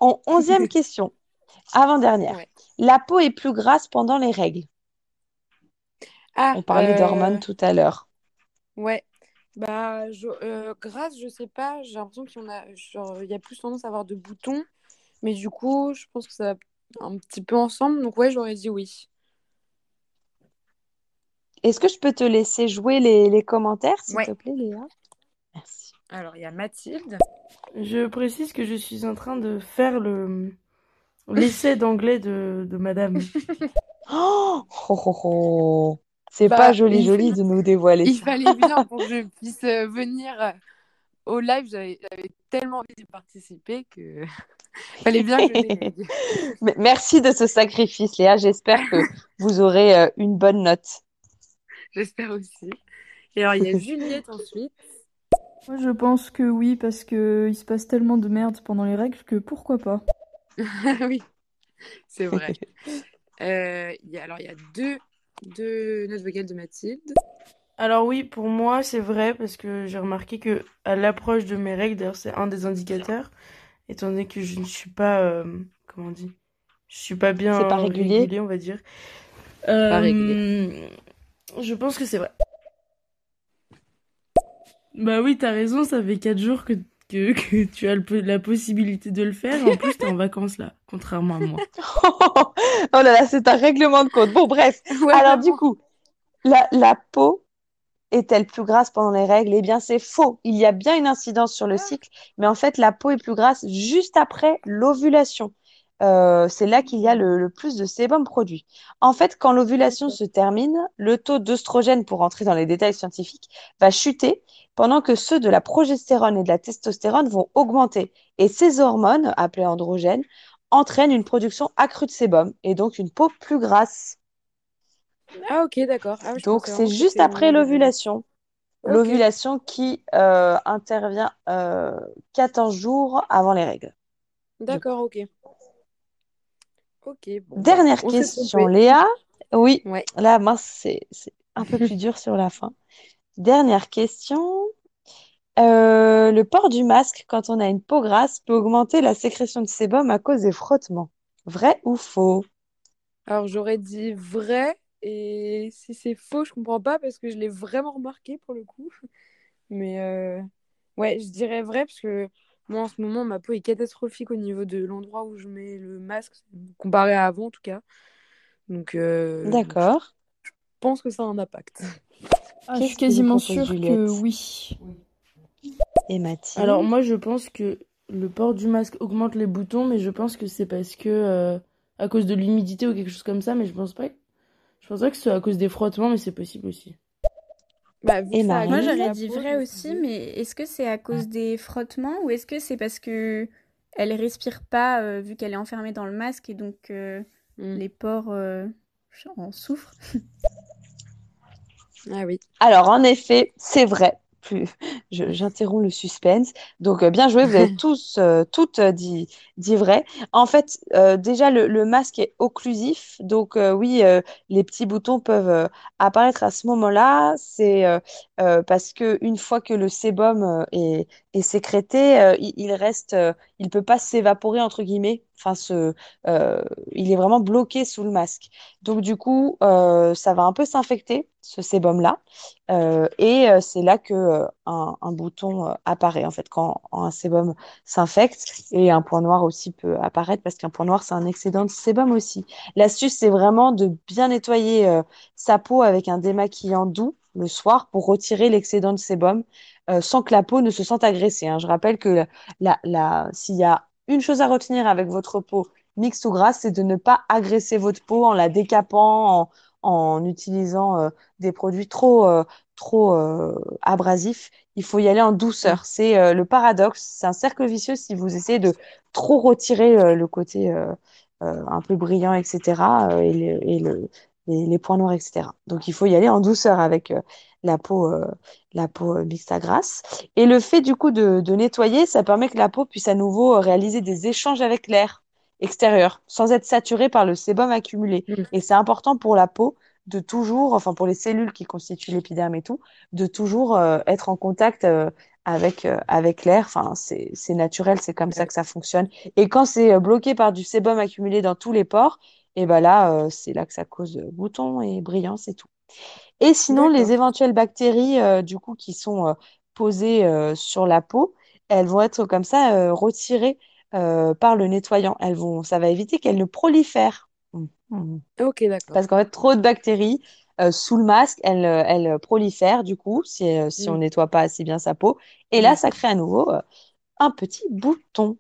en onzième question, avant-dernière. Ouais. La peau est plus grasse pendant les règles. Ah, On parlait euh, d'hormones tout à l'heure. Ouais. Bah, je, euh, grâce, je sais pas, j'ai l'impression qu'il y en a, genre, il y a plus tendance à avoir de boutons, mais du coup, je pense que ça va un petit peu ensemble, donc ouais, j'aurais dit oui. Est-ce que je peux te laisser jouer les, les commentaires, s'il Ouais. te plaît, Léa? Merci. Alors, il y a Mathilde. Je précise que je suis en train de faire le l'essai d'anglais de, de madame. Oh, oh, oh, oh. C'est Bah, pas joli, joli de nous dévoiler Il ça. fallait bien pour que je puisse euh, venir euh, au live, j'avais tellement envie d'y participer que fallait bien que je Merci de ce sacrifice, Léa. J'espère que vous aurez euh, une bonne note. J'espère aussi. Et alors, il y a Juliette ensuite. Moi, je pense que oui, parce que il se passe tellement de merde pendant les règles que pourquoi pas. oui, c'est vrai. Euh, il y a, alors, il y a deux, deux notes vocales de Mathilde. Alors oui, pour moi, c'est vrai parce que j'ai remarqué que à l'approche de mes règles, d'ailleurs, c'est un des indicateurs, étant donné que je ne suis pas, euh, comment on dit, je suis pas bien C'est pas régulier. on va dire. Pas Euh, régulier. je pense que c'est vrai. Bah oui, t'as raison, ça fait 4 jours que, que, que tu as le la possibilité de le faire. En plus, t'es en vacances là, contrairement à moi. Oh là là, c'est un règlement de compte. Bon, bref. Ouais, Alors, du coup, la, la peau est-elle plus grasse pendant les règles? Eh bien, c'est faux. Il y a bien une incidence sur le cycle, mais en fait, la peau est plus grasse juste après l'ovulation. Euh, c'est là qu'il y a le, le plus de sébum produit. En fait, quand l'ovulation se termine, le taux d'œstrogène, pour entrer dans les détails scientifiques, va chuter, pendant que ceux de la progestérone et de la testostérone vont augmenter. Et ces hormones, appelées androgènes, entraînent une production accrue de sébum et donc une peau plus grasse. Ah, ok, d'accord. Ah, Donc, c'est juste après l'ovulation. L'ovulation qui euh, intervient euh, 14 jours avant les règles. D'accord, ok. Ok, bon. bah, Dernière question. Léa. Oui, Ouais. là, mince, c'est c'est un peu plus dur sur la fin. Dernière question. Euh, le port du masque quand on a une peau grasse peut augmenter la sécrétion de sébum à cause des frottements. Vrai ou faux? Alors, j'aurais dit vrai, et si c'est faux, je comprends pas parce que je l'ai vraiment remarqué pour le coup. Mais euh, ouais, je dirais vrai parce que moi en ce moment, ma peau est catastrophique au niveau de l'endroit où je mets le masque, comparé à avant en tout cas. Donc, euh, donc je D'accord. pense que ça a un impact. Ah, je suis quasiment sûre que oui. Et Mathilde? Alors moi, je pense que le port du masque augmente les boutons, mais je pense que c'est parce que euh, à cause de l'humidité ou quelque chose comme ça, mais je pense pas. Je pense pas que ce soit à cause des frottements, mais c'est possible aussi. Bah, Et ça? Moi, j'aurais dit vrai aussi, dit- mais est-ce que c'est à cause des frottements ou est-ce que c'est parce que elle respire pas euh, vu qu'elle est enfermée dans le masque et donc euh, Hmm. les pores euh, en souffrent? Ah oui. Alors, en effet, c'est vrai. Plus, j'interromps le suspense. Donc, euh, bien joué, vous avez tous, euh, toutes euh, dit, dit vrai. En fait, euh, déjà, le, le masque est occlusif. Donc, euh, oui, les petits boutons peuvent apparaître à ce moment-là. C'est parce que une fois que le sébum est, est sécrété, euh, il, il reste, euh, il peut pas s'évaporer, entre guillemets. Enfin, se, euh, il est vraiment bloqué sous le masque. Donc, du coup, euh, ça va un peu s'infecter, ce sébum-là. Euh, et euh, c'est là que un, un bouton apparaît en fait quand un sébum s'infecte et un point noir aussi peut apparaître parce qu'un point noir c'est un excédent de sébum aussi. L'astuce c'est vraiment de bien nettoyer sa peau avec un démaquillant doux le soir pour retirer l'excédent de sébum euh, sans que la peau ne se sente agressée. hein. Je rappelle que la, la, la- s'il y a une chose à retenir avec votre peau mixte ou grasse, c'est de ne pas agresser votre peau en la décapant, en, en utilisant euh, des produits trop euh, trop euh, abrasif, il faut y aller en douceur. C'est euh, le paradoxe, c'est un cercle vicieux si vous essayez de trop retirer le côté un peu brillant, etc. et, le- et le- les, points noirs, etc. Donc, il faut y aller en douceur avec la peau, la peau mixte à grasse. Et le fait, du coup, de, de, nettoyer, ça permet que la peau puisse à nouveau réaliser des échanges avec l'air extérieur sans être saturée par le sébum accumulé. Mm. Et c'est important pour la peau de toujours, enfin pour les cellules qui constituent l'épiderme et tout, de toujours être en contact avec, euh, avec l'air. Enfin, c'est naturel, c'est comme ça que ça fonctionne. Et quand c'est euh, bloqué par du sébum accumulé dans tous les pores, et ben là, euh, c'est là que ça cause boutons et brillance et tout. Et sinon, les éventuelles bactéries, du coup, qui sont posées sur la peau, elles vont être comme ça retirées par le nettoyant. Elles vont, ça va éviter qu'elles ne prolifèrent. Mmh. Mmh. Ok, d'accord. Parce qu'en fait, trop de bactéries, euh, sous le masque, elle, euh, elle prolifère du coup si, euh, si on Mm. nettoie pas assez bien sa peau. Et là, ça crée à nouveau un petit bouton.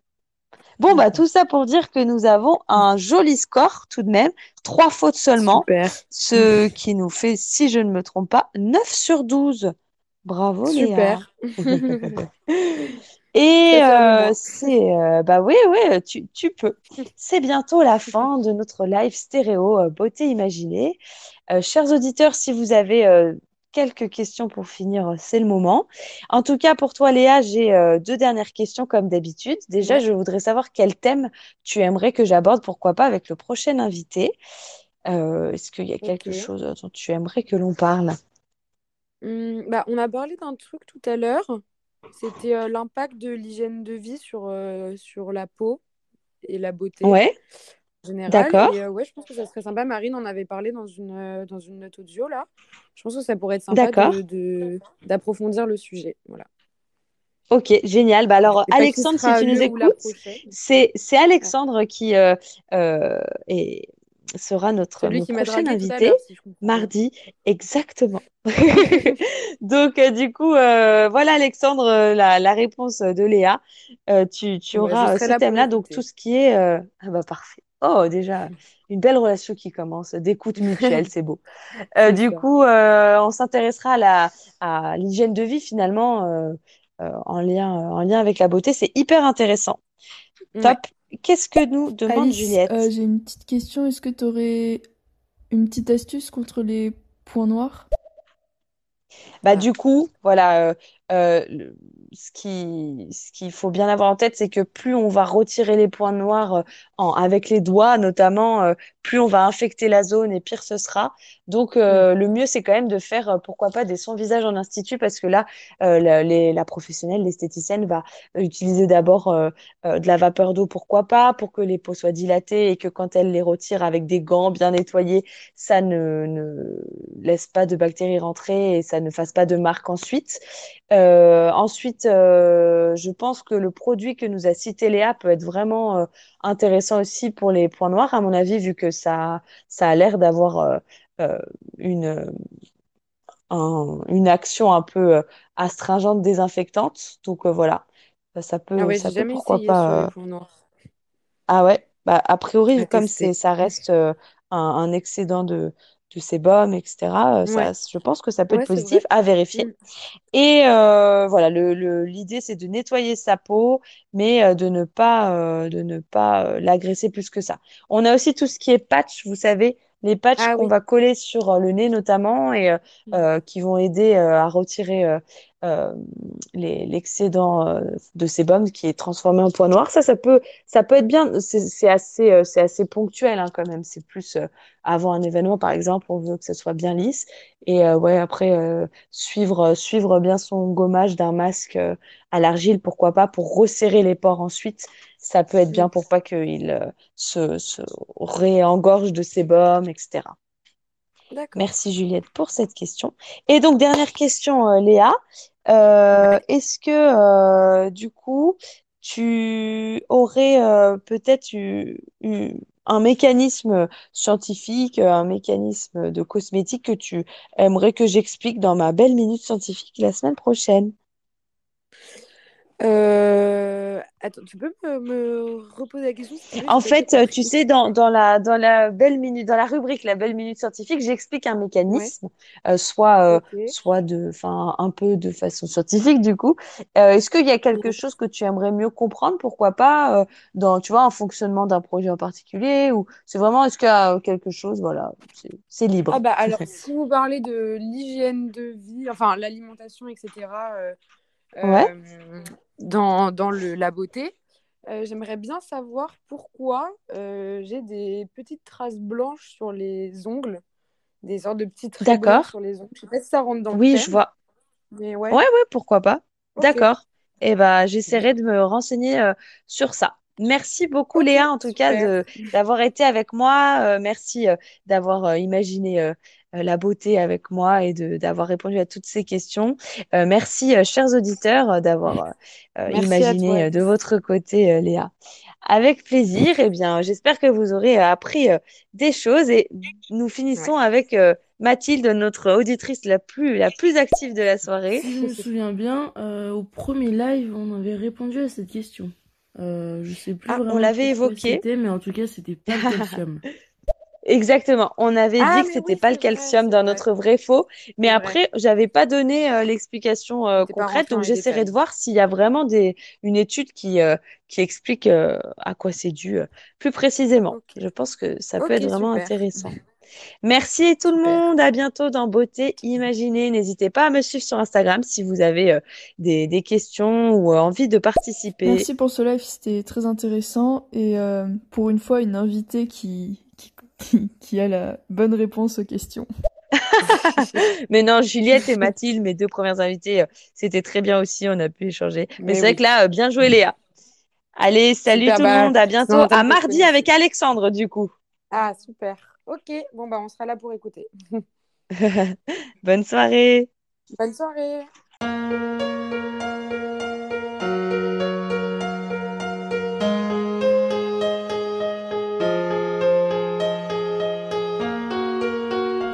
Bon, bah, tout ça pour dire que nous avons un joli score tout de même. Trois fautes seulement. Super. Ce qui nous fait, si je ne me trompe pas, 9 sur 12. Bravo, Léa. Super. Et un euh, c'est euh, bah oui oui tu, tu peux. C'est bientôt la fin de notre live stéréo euh, beauté imaginée. Chers auditeurs, si vous avez quelques questions pour finir, euh, c'est le moment. En tout cas pour toi Léa, j'ai euh, deux dernières questions comme d'habitude. Déjà, je voudrais savoir quel thème tu aimerais que j'aborde, pourquoi pas avec le prochain invité. Euh, est-ce qu'il y a quelque chose dont tu aimerais que l'on parle? Hum, bah, on a parlé d'un truc tout à l'heure. C'était euh, l'impact de l'hygiène de vie sur, sur la peau et la beauté Ouais, général. d'accord. Et euh, ouais, je pense que ça serait sympa. Marine en avait parlé dans une, euh, dans une note audio là. Je pense que ça pourrait être sympa D'accord. de, de- d'approfondir le sujet. Voilà. Ok, génial. Bah alors, Alexandre, si tu nous écoutes, c'est Ouais. Alexandre qui euh, euh, sera notre m'a prochain invité si mardi. Exactement. Donc, euh, du coup, voilà, Alexandre, la, la réponse de Léa. Tu, tu Ouais, je auras ce thème-là. Donc, tout ce qui est... Ah bah parfait. Oh, déjà, une belle relation qui commence, d'écoute mutuelle, c'est beau. Euh, du coup, euh, on s'intéressera à la, à l'hygiène de vie finalement euh, euh, en lien, en lien avec la beauté. C'est hyper intéressant. Ouais. Top. Qu'est-ce que nous demande Alice, Juliette? euh, j'ai une petite question. Est-ce que tu aurais une petite astuce contre les points noirs? Bah, Ah. du coup, voilà, euh, euh, le- ce qui, ce qu'il faut bien avoir en tête, c'est que plus on va retirer les points noirs euh, en, avec les doigts, notamment, euh, plus on va infecter la zone et pire ce sera. Donc, Mm. euh, le mieux, c'est quand même de faire, pourquoi pas, des sons visage en institut, parce que là, euh, la, les- la professionnelle, l'esthéticienne, va utiliser d'abord euh, de la vapeur d'eau, pourquoi pas, pour que les peaux soient dilatées et que quand elle les retire avec des gants bien nettoyés, ça ne, ne laisse pas de bactéries rentrer et ça ne fasse pas de marque ensuite. Euh, ensuite, euh, je pense que le produit que nous a cité Léa peut être vraiment euh, intéressant aussi pour les points noirs, à mon avis, vu que ça, ça a l'air d'avoir euh, une, un- une action un peu astringente, désinfectante. Donc voilà, ça Ah peut, ouais, ça peut pourquoi pas. les points noirs. Ah ouais, bah, a priori, comme c'est, ça reste un, un excédent de, de sébum, etc., Ouais, ça, je pense que ça peut être ouais, positif à vérifier. Mm. Et euh, voilà, le, le- l'idée, c'est de nettoyer sa peau, mais euh, de ne pas, euh, de ne pas l'agresser plus que ça. On a aussi tout ce qui est patch, vous savez, les patchs Ah qu'on oui. va coller sur le nez notamment et euh, Mm. qui vont aider à retirer l'excédent euh, de sébum qui est transformé en point noir. Ça, ça peut, ça peut être bien. C'est assez, euh, c'est assez ponctuel hein, quand même. C'est plus euh, avant un événement, par exemple, on veut que ça soit bien lisse. Et euh, ouais, après, euh, suivre, suivre bien son gommage d'un masque euh, à l'argile, pourquoi pas, pour resserrer les pores ensuite. Ça peut être bien pour pas qu'il euh, se, se réengorge de sébum, etc. Merci Juliette pour cette question. Et donc, dernière question, euh, Léa. Euh, est-ce que euh, du coup, tu aurais euh, peut-être eu, eu un mécanisme scientifique, un mécanisme de cosmétique que tu aimerais que j'explique dans ma belle minute scientifique la semaine prochaine? Euh, Attends, tu peux me, me reposer la question En fait, tu sais, dans, dans la, dans la belle minute, dans la rubrique La belle minute scientifique, j'explique un Ouais, mécanisme, euh, soit, euh, soit de, enfin, un peu de façon scientifique, du coup. Euh, est-ce qu'il y a quelque chose que tu aimerais mieux comprendre, pourquoi pas, dans, tu vois, un fonctionnement d'un projet en particulier, ou c'est vraiment, est-ce qu'il y a quelque chose, voilà, c'est c'est Ah libre. bah alors, si vous parlez de l'hygiène de vie, enfin l'alimentation, etc., euh, Ouais, dans, dans le, la beauté, euh, j'aimerais bien savoir pourquoi euh, j'ai des petites traces blanches sur les ongles, des sortes de petits traits blancs d'accord. sur les ongles. Je sais pas si ça rentre dans le Oui, je vois. mais Ouais, ouais, ouais, pourquoi pas. D'accord. Eh ben, Bien. j'essaierai de me renseigner euh, sur ça. Merci beaucoup, Léa, en tout cas, super. de d'avoir été avec moi. Merci d'avoir imaginé la beauté avec moi et d'avoir répondu à toutes ces questions. Euh, merci, euh, chers auditeurs, euh, d'avoir euh, euh, imaginé euh, de votre côté, euh, Léa. Avec plaisir. Eh bien, j'espère que vous aurez euh, appris euh, des choses et nous Ouais. finissons avec euh, Mathilde, notre auditrice la plus la plus active de la soirée. Si je me souviens bien, euh, au premier live, on avait répondu à cette question. Euh, je sais plus Ah, on vraiment l'avait pourquoi évoqué. mais en tout cas, c'était pas le calcium. Exactement. On avait Ah, dit que mais c'était oui, pas le vrai, calcium dans vrai, notre vrai faux, mais après, j'avais pas donné euh, l'explication euh, concrète, donc j'essaierai de voir s'il y a vraiment des une étude qui euh, qui explique euh, à quoi c'est dû euh, plus précisément. Je pense que ça peut être vraiment super. intéressant. Merci tout le Super. monde, à bientôt dans Beauté Imaginée. N'hésitez pas à me suivre sur Instagram si vous avez euh, des, des questions ou euh, envie de participer. Merci pour ce live, c'était très intéressant. Et euh, pour une fois, une invitée qui, qui, qui, qui a la bonne réponse aux questions. Mais non, Juliette et Mathilde, mes deux premières invitées, euh, c'était très bien aussi, on a pu échanger. Mais Mais c'est vrai que là, euh, bien joué Léa. Allez, salut Super, tout le bah, monde, à bientôt, à mardi avec Alexandre du coup. Ah, super. Ok, bon, bah, on sera là pour écouter. Bonne soirée. Bonne soirée.